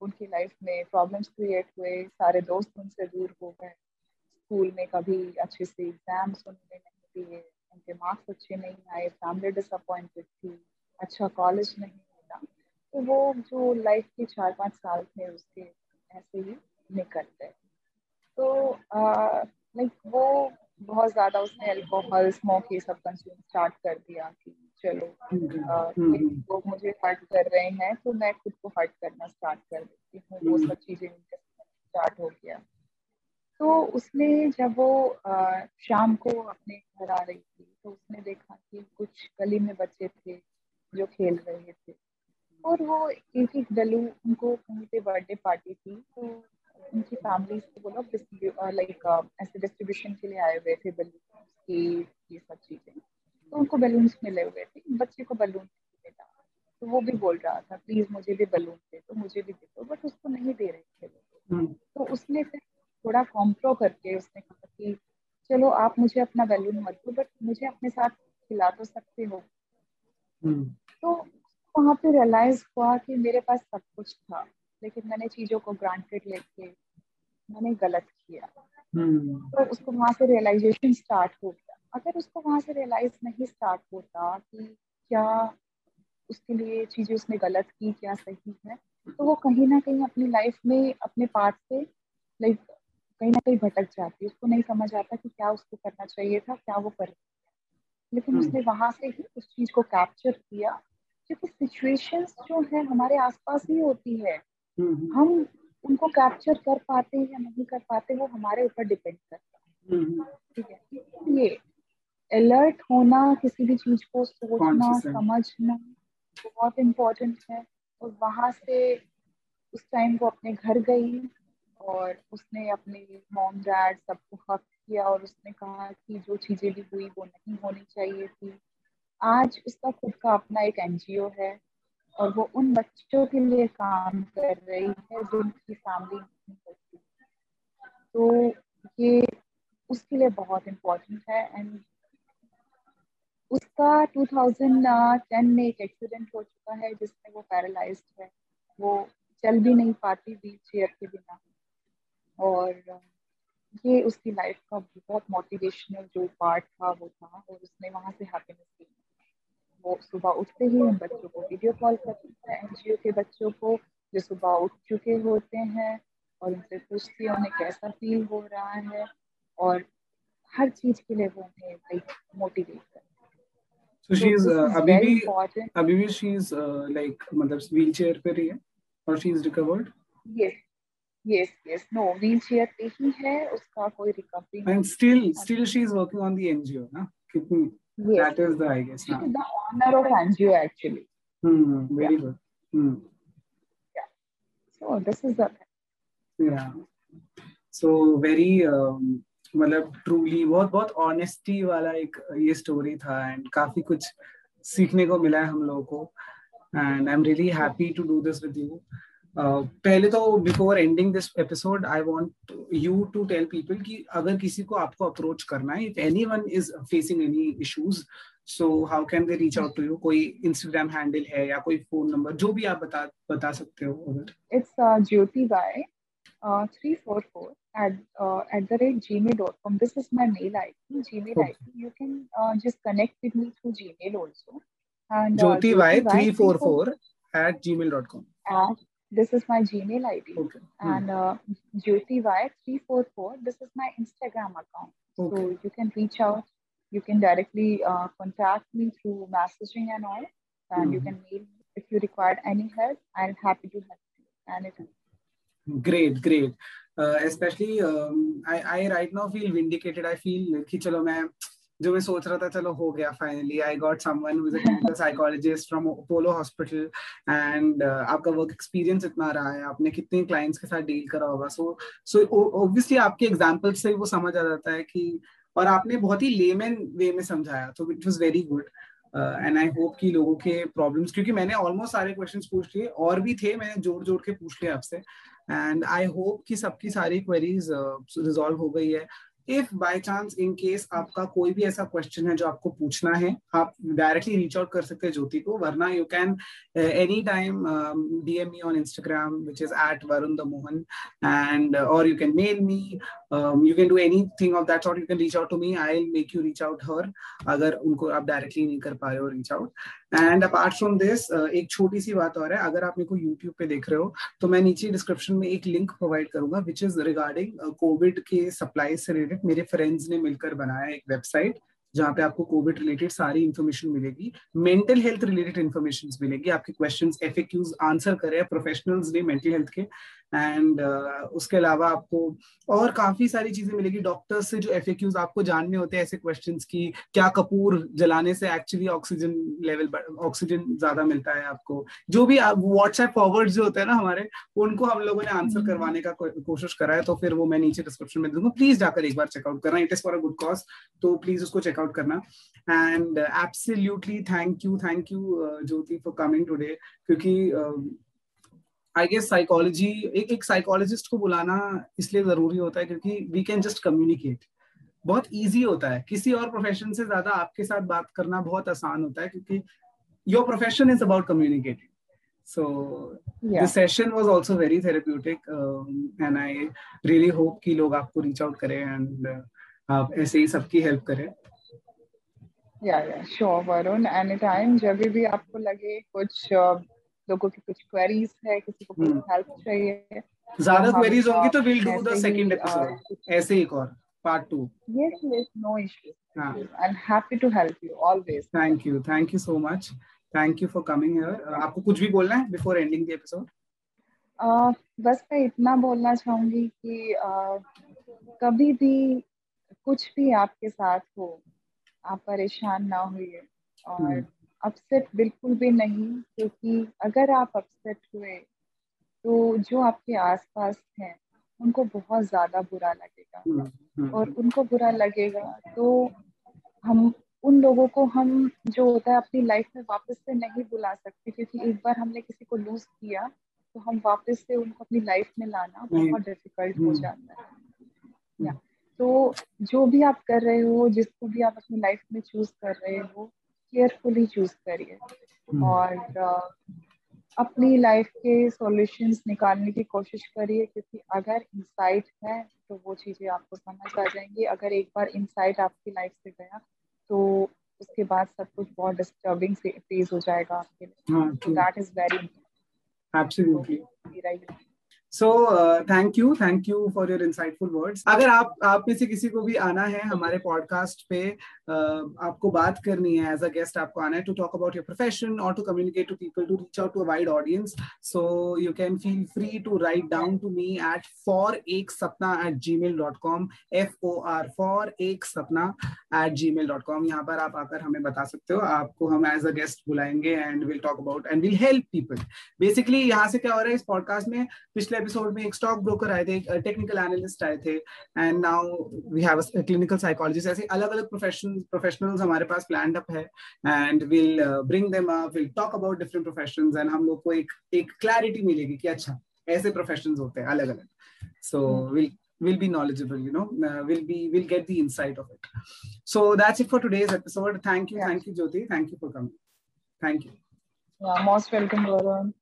उनकी लाइफ में प्रॉब्लम्स क्रिएट हुए सारे दोस्त उनसे दूर हो गए। स्कूल में कभी अच्छे से एग्ज़ाम्स उन्होंने नहीं दिए उनके मार्क्स अच्छे नहीं आए फैमिली डिसअपॉइंटेड थी अच्छा कॉलेज नहीं मिला। तो वो जो लाइफ के चार पाँच साल थे उसके ऐसे ही निकलते तो लाइक वो बहुत ज़्यादा उसने अल्कोहल स्मोक ये सब कंज्यूम स्टार्ट कर दिया कि चलो लोग मुझे हर्ट कर रहे हैं तो मैं खुद को हर्ट करना स्टार्ट कर देती हूँ। वो सब चीज़ें स्टार्ट हो गया। तो उसने जब वो शाम को अपने घर आ रही थी तो उसने देखा कि कुछ गली में बच्चे थे जो खेल रहे थे। और वो एक एक गलू उनको कहीं पे बर्थडे पार्टी थी तो उनकी फैमिली से वो लोग लाइक ऐसे डिस्ट्रीब्यूशन के लिए आए हुए थे बलून की ये सब चीज़ें। तो उनको बलून्स मिले हुए थे बच्चे को बलून मिला। तो वो भी बोल रहा था प्लीज़ मुझे भी बलून दे तो मुझे भी दे दो। बट उसको नहीं दे रहे थे हम्म। तो उसने फिर थोड़ा कॉम्प्रो करके उसने कहा कि चलो आप मुझे अपना बैलून मत दो बट मुझे अपने साथ खिला तो सकते हो। हम्म। तो वहाँ पे रियलाइज़ हुआ कि मेरे पास सब कुछ था लेकिन मैंने चीज़ों को ग्रांटेड लेके मैंने गलत किया हम्म। तो उसको वहाँ से रियलाइजेशन स्टार्ट हो गया अगर उसको वहाँ से रियलाइज़ नहीं स्टार्ट होता कि क्या उसके लिए चीज़ें उसने गलत की क्या सही है तो वो कहीं ना कहीं अपनी लाइफ में अपने पार्ट से लाइक कहीं ना कहीं भटक जाती है उसको नहीं समझ आता कि क्या उसको करना चाहिए था क्या वो कर लेकिन हम्म। उसने वहाँ से ही उस चीज़ को कैप्चर किया क्योंकि सिचुएशंस जो है हमारे आसपास ही होती है। हम्म। हम उनको कैप्चर कर पाते हैं या नहीं कर पाते वो हमारे ऊपर डिपेंड करता है। हम्म। ठीक है? ये अलर्ट होना किसी भी चीज़ को सोचना समझना बहुत इम्पोर्टेंट है। और वहाँ से उस टाइम वो अपने घर गई और उसने अपने मॉम डैड सबको हक किया और उसने कहा कि जो चीज़ें भी हुई वो नहीं होनी चाहिए थी। आज उसका खुद का अपना एक एनजीओ है और वो उन बच्चों के लिए काम कर रही है जिनकी फैमिली नहीं करती। तो ये उसके लिए बहुत इम्पोर्टेंट है एंड उसका 2010 में एक एक्सीडेंट हो चुका है जिसमें वो पैरालाइज है। वो चल भी नहीं पाती व्हील चेयर के बिना। और ये उसकी लाइफ का बहुत मोटिवेशनल जो पार्ट था वो था और उसने वहाँ से हैप्पीनेस ली वो सुबह उठते ही उन बच्चों को वीडियो कॉल करती है एनजीओ के बच्चों को जो सुबह उठ चुके होते हैं और उनसे पूछती है उन्हें कैसा फील हो रहा है और हर चीज़ के लिए वो उन्हें लाइक मोटिवेट करती So so she's uh, अभी भी अभी भी she's uh, like मतलब wheelchair पे रही है और she's recovered. Yes. Yes, yes. No, wheelchair पे ही है उसका कोई recovery. And still, still she's working on the NGO, ना? कितनी? Yes. That is the I guess. She the owner of NGO actually. Hmm. Very yeah. good. Hmm. Yeah. So this is the. Yeah. So very um, मतलब truly बहुत बहुत honesty वाला एक ये story था and काफ़ी कुछ सीखने को मिला है हम लोगों को and I am really happy to do this with you Uh, पहले तो before ending this episode I want you to tell people कि अगर किसी को आपको अप्रोच करना है if anyone is facing any issues so how can they reach out to you कोई इंस्टाग्राम हैंडल है या कोई फ़ोन नंबर जो भी आप बता बता सकते हो अगर it's Jyoti by three four four at the rate Gmail dot com this is my mail ID ji you can just connect with me through Gmail Jyoti by three four four at Gmail dot com this is my Gmail ID. Okay. And uh, Jyoti Y three four four. This is my Instagram account. Okay. So you can reach out. You can directly uh, contact me through messaging and all. And mm-hmm. you can mail me if you require any help. I'm happy to help you anytime. Great, great. Specially I I right now feel vindicated I feel कि चलो मैं जो मैं सोच रहा था चलो हो गया finally I got someone who is a clinical psychologist from Apollo hospital and आपका वर्क एक्सपीरियंस इतना रहा है आपने कितने क्लाइंट्स के साथ डील करा होगा। सो सो ऑब्वियसली आपके एग्जांपल से वो समझ आ जाता है कि और आपने बहुत ही लेमन वे में समझाया तो it was very good and I hope कि लोगों के प्रॉब्लम्स क्योंकि मैंने ऑलमोस्ट सारे क्वेश्चंस पूछ लिए और भी थे मैंने जोड़ जोड़ के पूछ लिया आपसे एंड आई होप कि सबकी सारी क्वेरीज रिजॉल्व uh, हो गई है। If by chance in case आपका कोई भी ऐसा क्वेश्चन है जो आपको पूछना है, आप डायरेक्टली रीच आउट कर सकते हैं ज्योति को, वरना you can any time DM on Instagram which is at Varun the Mohan and और you can mail me you can do anything of that sort you can reach out to me I make you reach out her अगर उनको आप directly नहीं कर पा रहे हो reach out and apart from this एक छोटी सी बात और है। अगर आप मेरे को यूट्यूब पे देख रहे हो तो मैं नीचे डिस्क्रिप्शन में एक लिंक प्रोवाइड करूँगा विच इज़ रिगार्डिंग कोविड के सप्लाई से रिलेटेड मेरे फ्रेंड्स ने मिलकर बनाया एक वेबसाइट जहाँ पे आपको कोविड रिलेटेड सारी इन्फॉर्मेशन मिलेगी। मेंटल हेल्थ रिलेटेड इन्फॉर्मेशन मिलेगी। आपके क्वेश्चन एफ़ आंसर करे प्रोफेशनल्स ने मेंटल हेल्थ के एंड uh, उसके अलावा आपको और काफ़ी सारी चीज़ें मिलेगी। डॉक्टर्स से जो एफ़ आपको जानने होते हैं ऐसे क्वेश्चंस की क्या कपूर जलाने से एक्चुअली ऑक्सीजन लेवल ऑक्सीजन ज़्यादा मिलता है आपको? जो भी व्हाट्सएप फॉरवर्ड जो होते हैं ना हमारे उनको हम लोगों ने आंसर हम्म। करवाने का कोशिश करा है तो फिर वो मैं नीचे डिस्क्रिप्शन में दूँगा। प्लीज़ जाकर एक बार चेकआउट करना। It is for a good cause तो प्लीज़ उसको चेकआउट करना। And absolutely thank you thank you Jyoti for coming today क्योंकि आई गेस साइकोलॉजी एक एक साइकोलॉजिस्ट को बुलाना इसलिए ज़रूरी होता है क्योंकि वी कैन जस्ट कम्युनिकेट बहुत इजी होता है। किसी और प्रोफेशन से ज़्यादा आपके साथ बात करना बहुत आसान होता है क्योंकि your profession is about communicating so yeah. the session was also very therapeutic um, and i really hope कि लोग आपको reach out करें and uh, आप ऐसे ही सबकी हेल्प करें। या या श्योर वरुण एनी टाइम जब भी आपको लगे कुछ uh, लोगों की कुछ क्वेरीज है किसी को कुछ हेल्प hmm. चाहिए। ज़्यादा क्वेरीज होंगी तो will do the second episode ऐसे ही और part 2 yes yes no issue हाँ. i'm happy to help you always. Thank you thank you so much. Thank you for coming here. uh, आपको कुछ भी बोलना है बिफोर एंडिंग द एपिसोड बस मैं इतना बोलना चाहूँगी कि uh, कभी भी कुछ भी आपके साथ हो आप परेशान ना होइए। और अपसेट. बिल्कुल भी नहीं क्योंकि अगर आप अपसेट हुए तो जो आपके आसपास हैं उनको बहुत ज़्यादा बुरा लगेगा hmm. और उनको बुरा लगेगा तो हम उन लोगों को हम जो होता है अपनी लाइफ में वापस से नहीं बुला सकते क्योंकि एक बार हमने किसी को लूज किया तो हम वापस से उनको अपनी लाइफ में लाना बहुत डिफ़िकल्ट हो जाता है या तो जो भी आप कर रहे हो जिसको भी आप अपनी लाइफ में चूज़ कर रहे हो केयरफुली चूज़ करिए। और अपनी लाइफ के सॉल्यूशंस निकालने की कोशिश करिए क्योंकि अगर इंसाइट है तो वो चीज़ें आपको समझ आ जाएँगी। अगर एक बार इंसाइट आपकी लाइफ से गया तो उसके बाद सब कुछ बहुत डिस्टर्बिंग फ़ेज़ हो जाएगा आपके लिए। That is very absolutely so thank you thank you for your insightful words अगर आप आप में से किसी को भी आना है हमारे पॉडकास्ट पे uh, आपको बात करनी है एज अ गेस्ट आपको आना है to talk about your profession और to communicate to people to reach out to wide audience so you can feel free to write down to me at for एक Sapna at Gmail dot com F O R for एक Sapna at Gmail dot com यहाँ पर आप आकर हमें बता सकते हो आपको हम एज अ गेस्ट बुलाएँगे and will talk about and will help people basically यहाँ से क्या हो रहा है इस पॉडकास्ट में पिछले एपिसोड में एक स्टॉक ब्रोकर आए थे एक टेक्निकल एनालिस्ट आए थे and now we have clinical psychologist ऐसे अलग अलग प्रोफेशन प्रोफेशनल्स हमारे पास प्लान अप है and will bring them up will talk about different professions and हम लोग को एक एक क्लैरिटी मिलेगी कि अच्छा ऐसे प्रोफेशंस होते हैं अलग अलग so will will be knowledgeable you know uh, will be will get the insight of it. So that's it for today's episode. Thank you yeah. thank you jyoti. Thank you for coming. Thank you. Yeah most welcome Varun.